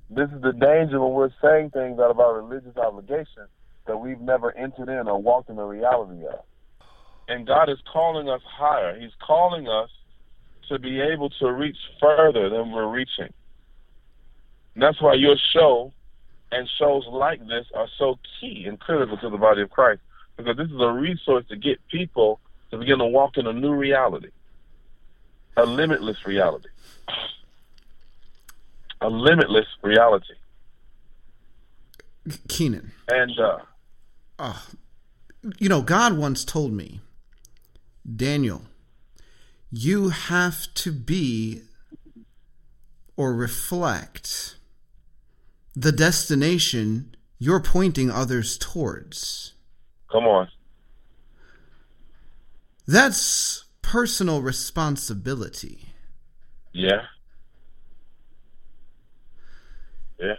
This is the danger when we're saying things out of our religious obligation that we've never entered in or walked in the reality of. And God is calling us higher. He's calling us to be able to reach further than we're reaching. And that's why your show and shows like this are so key and critical to the body of Christ because this is a resource to get people to begin to walk in a new reality, a limitless reality, a limitless reality. Kynan. And uh, Oh, you know, God once told me, Daniel, you have to be or reflect the destination you're pointing others towards. Come on, That's personal responsibility. yeah, yeah,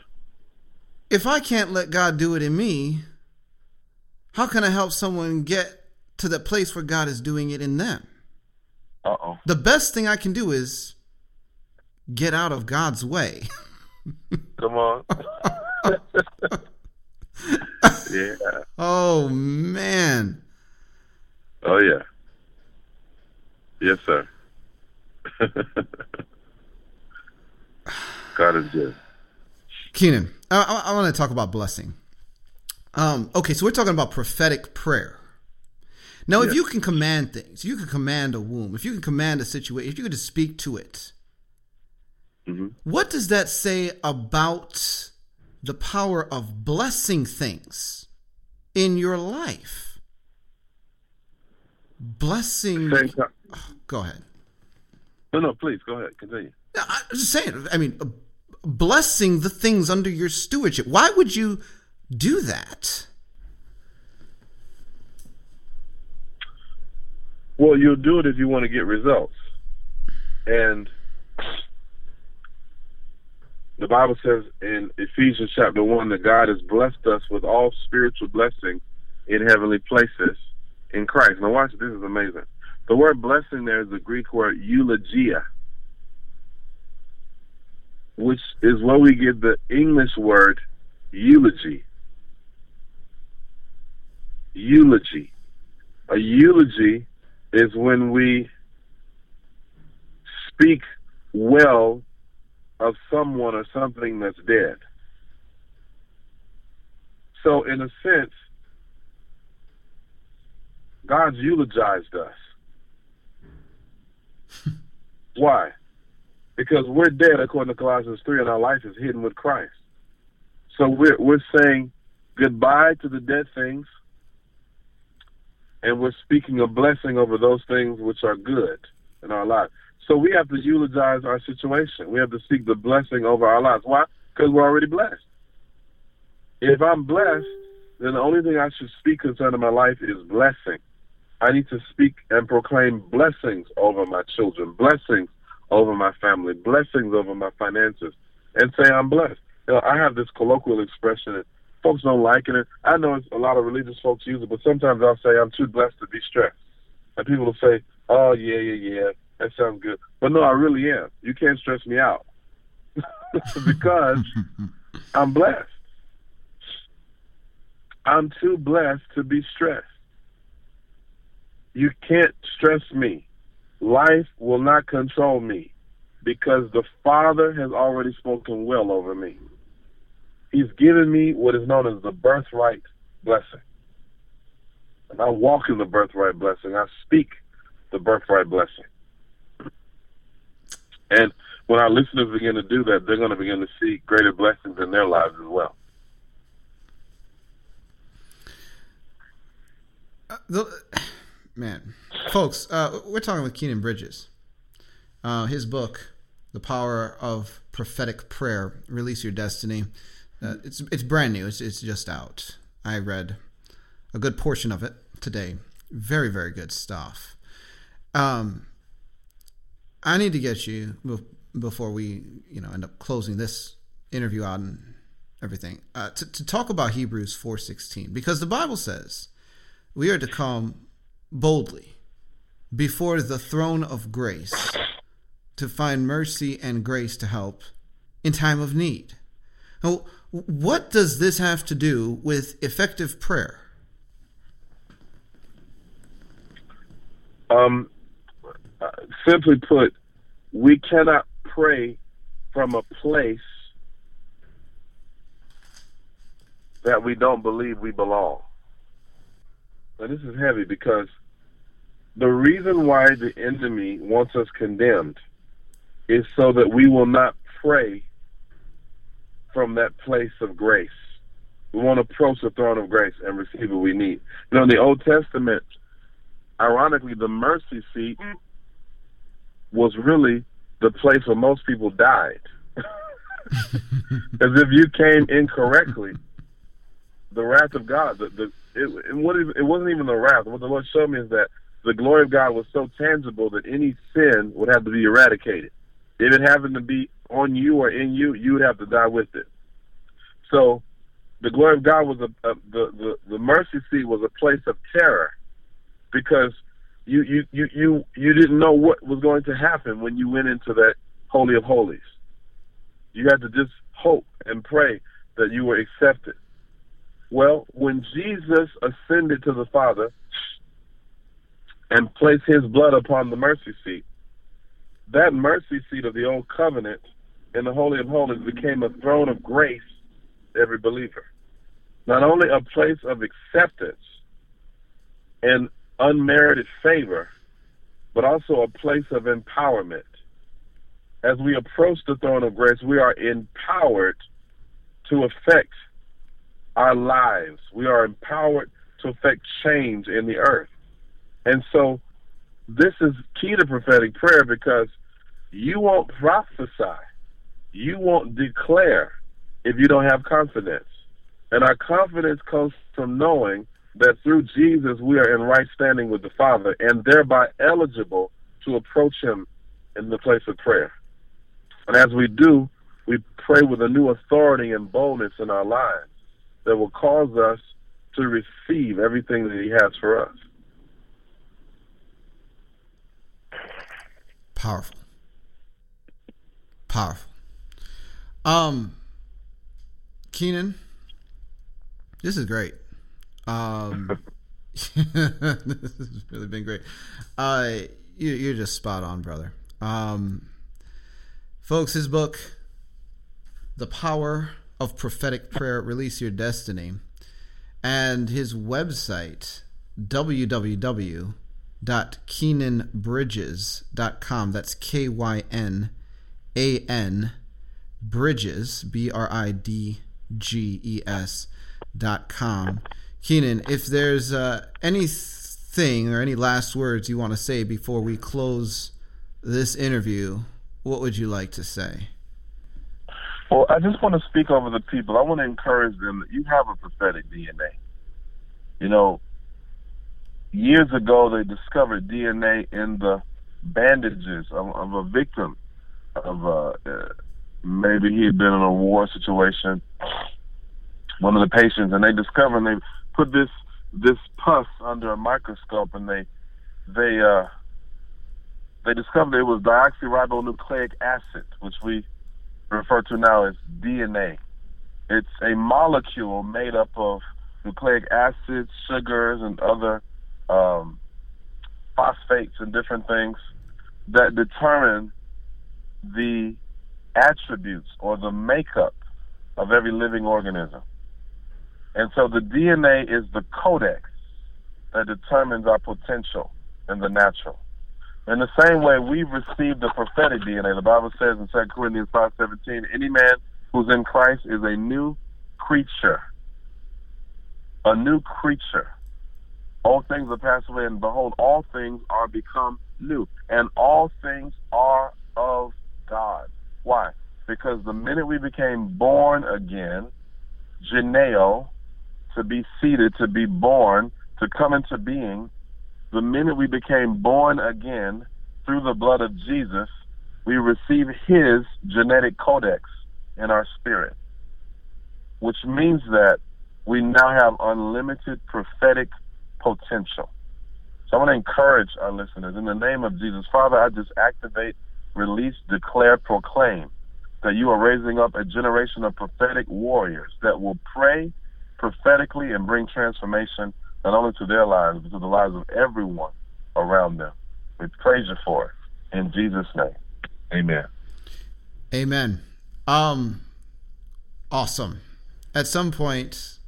If I can't let God do it in me, how can I help someone get to the place where God is doing it in them? uh oh, The best thing I can do is get out of God's way. come on, yeah, Oh man. oh yeah, yes sir. God is good. Kynan, I, I, I want to talk about blessing. Um, okay, so we're talking about prophetic prayer. Now, if you can command things, you can command a womb, if you can command a situation, if you can just speak to it, hmm what does that say about the power of blessing things in your life? Blessing. Same. Go ahead. No, no, please go ahead, continue. No, I'm just saying. I mean, uh, blessing the things under your stewardship. Why would you do that? Well, you'll do it if you want to get results. And the Bible says in Ephesians chapter 1 that God has blessed us with all spiritual blessings in heavenly places in Christ. Now, watch, this is amazing. The word blessing there is the Greek word eulogia, which is where we get the English word eulogy. Eulogy. A eulogy is when we speak well of someone or something that's dead. So, in a sense, God's eulogized us. Why? Because we're dead, according to Colossians 3, and our life is hidden with Christ. So we're, we're saying goodbye to the dead things, and we're speaking a blessing over those things which are good in our lives. So we have to eulogize our situation. We have to seek the blessing over our lives. Why? Because we're already blessed. If I'm blessed, then the only thing I should speak concerning my life is blessing. I need to speak and proclaim blessings over my children, blessings over my family, blessings over my finances, and say I'm blessed. You know, I have this colloquial expression, folks don't like it. I know it's, a lot of religious folks use it, but sometimes I'll say I'm too blessed to be stressed. And people will say, "Oh yeah, yeah, yeah, that sounds good," but no, I really am. You can't stress me out because I'm blessed. I'm too blessed to be stressed. You can't stress me. Life will not control me because the Father has already spoken well over me. He's given me what is known as the birthright blessing. And I walk in the birthright blessing. I speak the birthright blessing. And when our listeners begin to do that, they're going to begin to see greater blessings in their lives as well. Uh, the, man, folks, uh, we're talking with Kynan Bridges. Uh, his book, "The Power of Prophetic Prayer: Release Your Destiny." Uh, it's it's brand new. It's it's just out. I read a good portion of it today. Very very good stuff. Um, I need to get you before we you know end up closing this interview out and everything uh, to, to talk about Hebrews four sixteen because the Bible says we are to come boldly before the throne of grace to find mercy and grace to help in time of need. Now, what does this have to do with effective prayer? Um, simply put, we cannot pray from a place that we don't believe we belong. Now, this is heavy because the reason why the enemy wants us condemned is so that we will not pray from that place of grace. We want to approach the throne of grace and receive what we need. You know, in the Old Testament, ironically, the mercy seat was really the place where most people died. As if you came incorrectly, the wrath of God, the, the it, it, it wasn't even the wrath. What the Lord showed me is that the glory of God was so tangible that any sin would have to be eradicated. If it happened to be on you or in you, you would have to die with it. So, the glory of God was a, a the, the the mercy seat was a place of terror, because you you you you you didn't know what was going to happen when you went into that holy of holies. You had to just hope and pray that you were accepted. Well, when Jesus ascended to the Father and placed his blood upon the mercy seat, that mercy seat of the old covenant in the Holy of Holies became a throne of grace to every believer. Not only a place of acceptance and unmerited favor, but also a place of empowerment. As we approach the throne of grace, we are empowered to affect our lives. We are empowered to affect change in the earth. And so this is key to prophetic prayer because you won't prophesy, you won't declare if you don't have confidence. And our confidence comes from knowing that through Jesus we are in right standing with the Father and thereby eligible to approach Him in the place of prayer. And as we do, we pray with a new authority and boldness in our lives that will cause us to receive everything that He has for us. Powerful. Powerful. Um, Kynan, this is great. Um, this has really been great. Uh, you, you're just spot on, brother. Um, folks, his book, The Power of prophetic prayer, Release Your Destiny, and his website, www.kynanbridges.com. That's K Y N A N Bridges, B R I D G E S. dot com. Kynan, if there's uh, anything or any last words you want to say before we close this interview, what would you like to say? Well, I just want to speak over the people. I want to encourage them that you have a prophetic DNA. You know, years ago they discovered DNA in the bandages of, of a victim of uh, maybe he had been in a war situation, one of the patients, and they discovered and they put this this pus under a microscope and they they uh, they discovered it was deoxyribonucleic acid, which we refer to now as DNA. It's a molecule made up of nucleic acids, sugars, and other um, phosphates and different things that determine the attributes or the makeup of every living organism. And so the DNA is the codex that determines our potential in the natural. In the same way, we've received the prophetic DNA. The Bible says in 2 Corinthians 5.17, any man who's in Christ is a new creature. A new creature. All things are passed away, and behold, all things are become new. And all things are of God. Why? Because the minute we became born again, Geneo, to be seated, to be born, to come into being, the minute we became born again through the blood of Jesus, we receive his genetic codex in our spirit, which means that we now have unlimited prophetic potential. So I want to encourage our listeners in the name of Jesus. Father, I just activate, release, declare, proclaim that you are raising up a generation of prophetic warriors that will pray prophetically and bring transformation not only to their lives, but to the lives of everyone around them. We praise you for it. In Jesus' name. Amen. Amen. Um awesome. At some point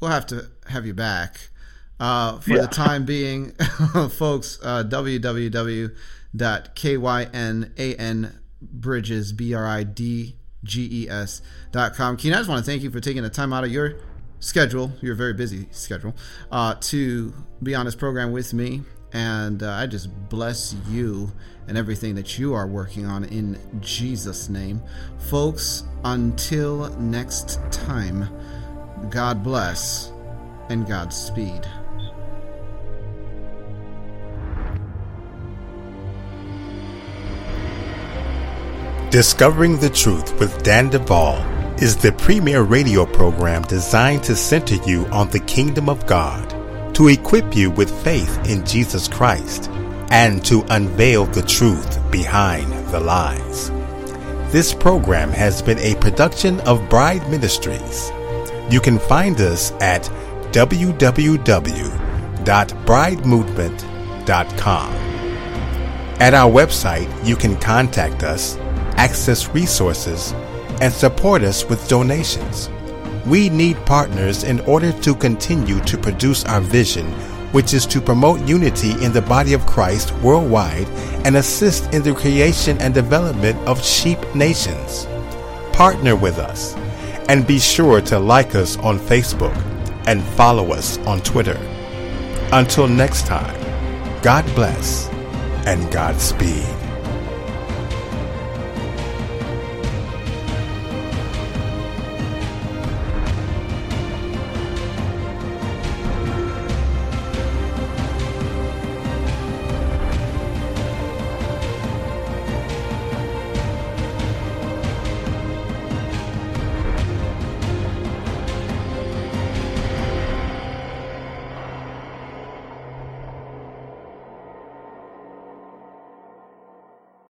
we'll have to have you back. Uh, for yeah. the time being, folks, uh, www.kynanbridges, B-R-I-D-G-E-S dot com. Keen, I just want to thank you for taking the time out of your schedule, your very busy schedule, uh, to be on this program with me. And uh, I just bless you and everything that you are working on in Jesus' name. Folks, until next time, God bless and Godspeed. Discovering the Truth with Dan Duval is the premier radio program designed to center you on the kingdom of God, to equip you with faith in Jesus Christ, and to unveil the truth behind the lies. This program has been a production of Bride Ministries. You can find us at www.bridemovement.com. At our website, you can contact us access resources, and support us with donations. We need partners in order to continue to produce our vision, which is to promote unity in the body of Christ worldwide and assist in the creation and development of sheep nations. Partner with us and be sure to like us on Facebook and follow us on Twitter. Until next time, God bless and Godspeed.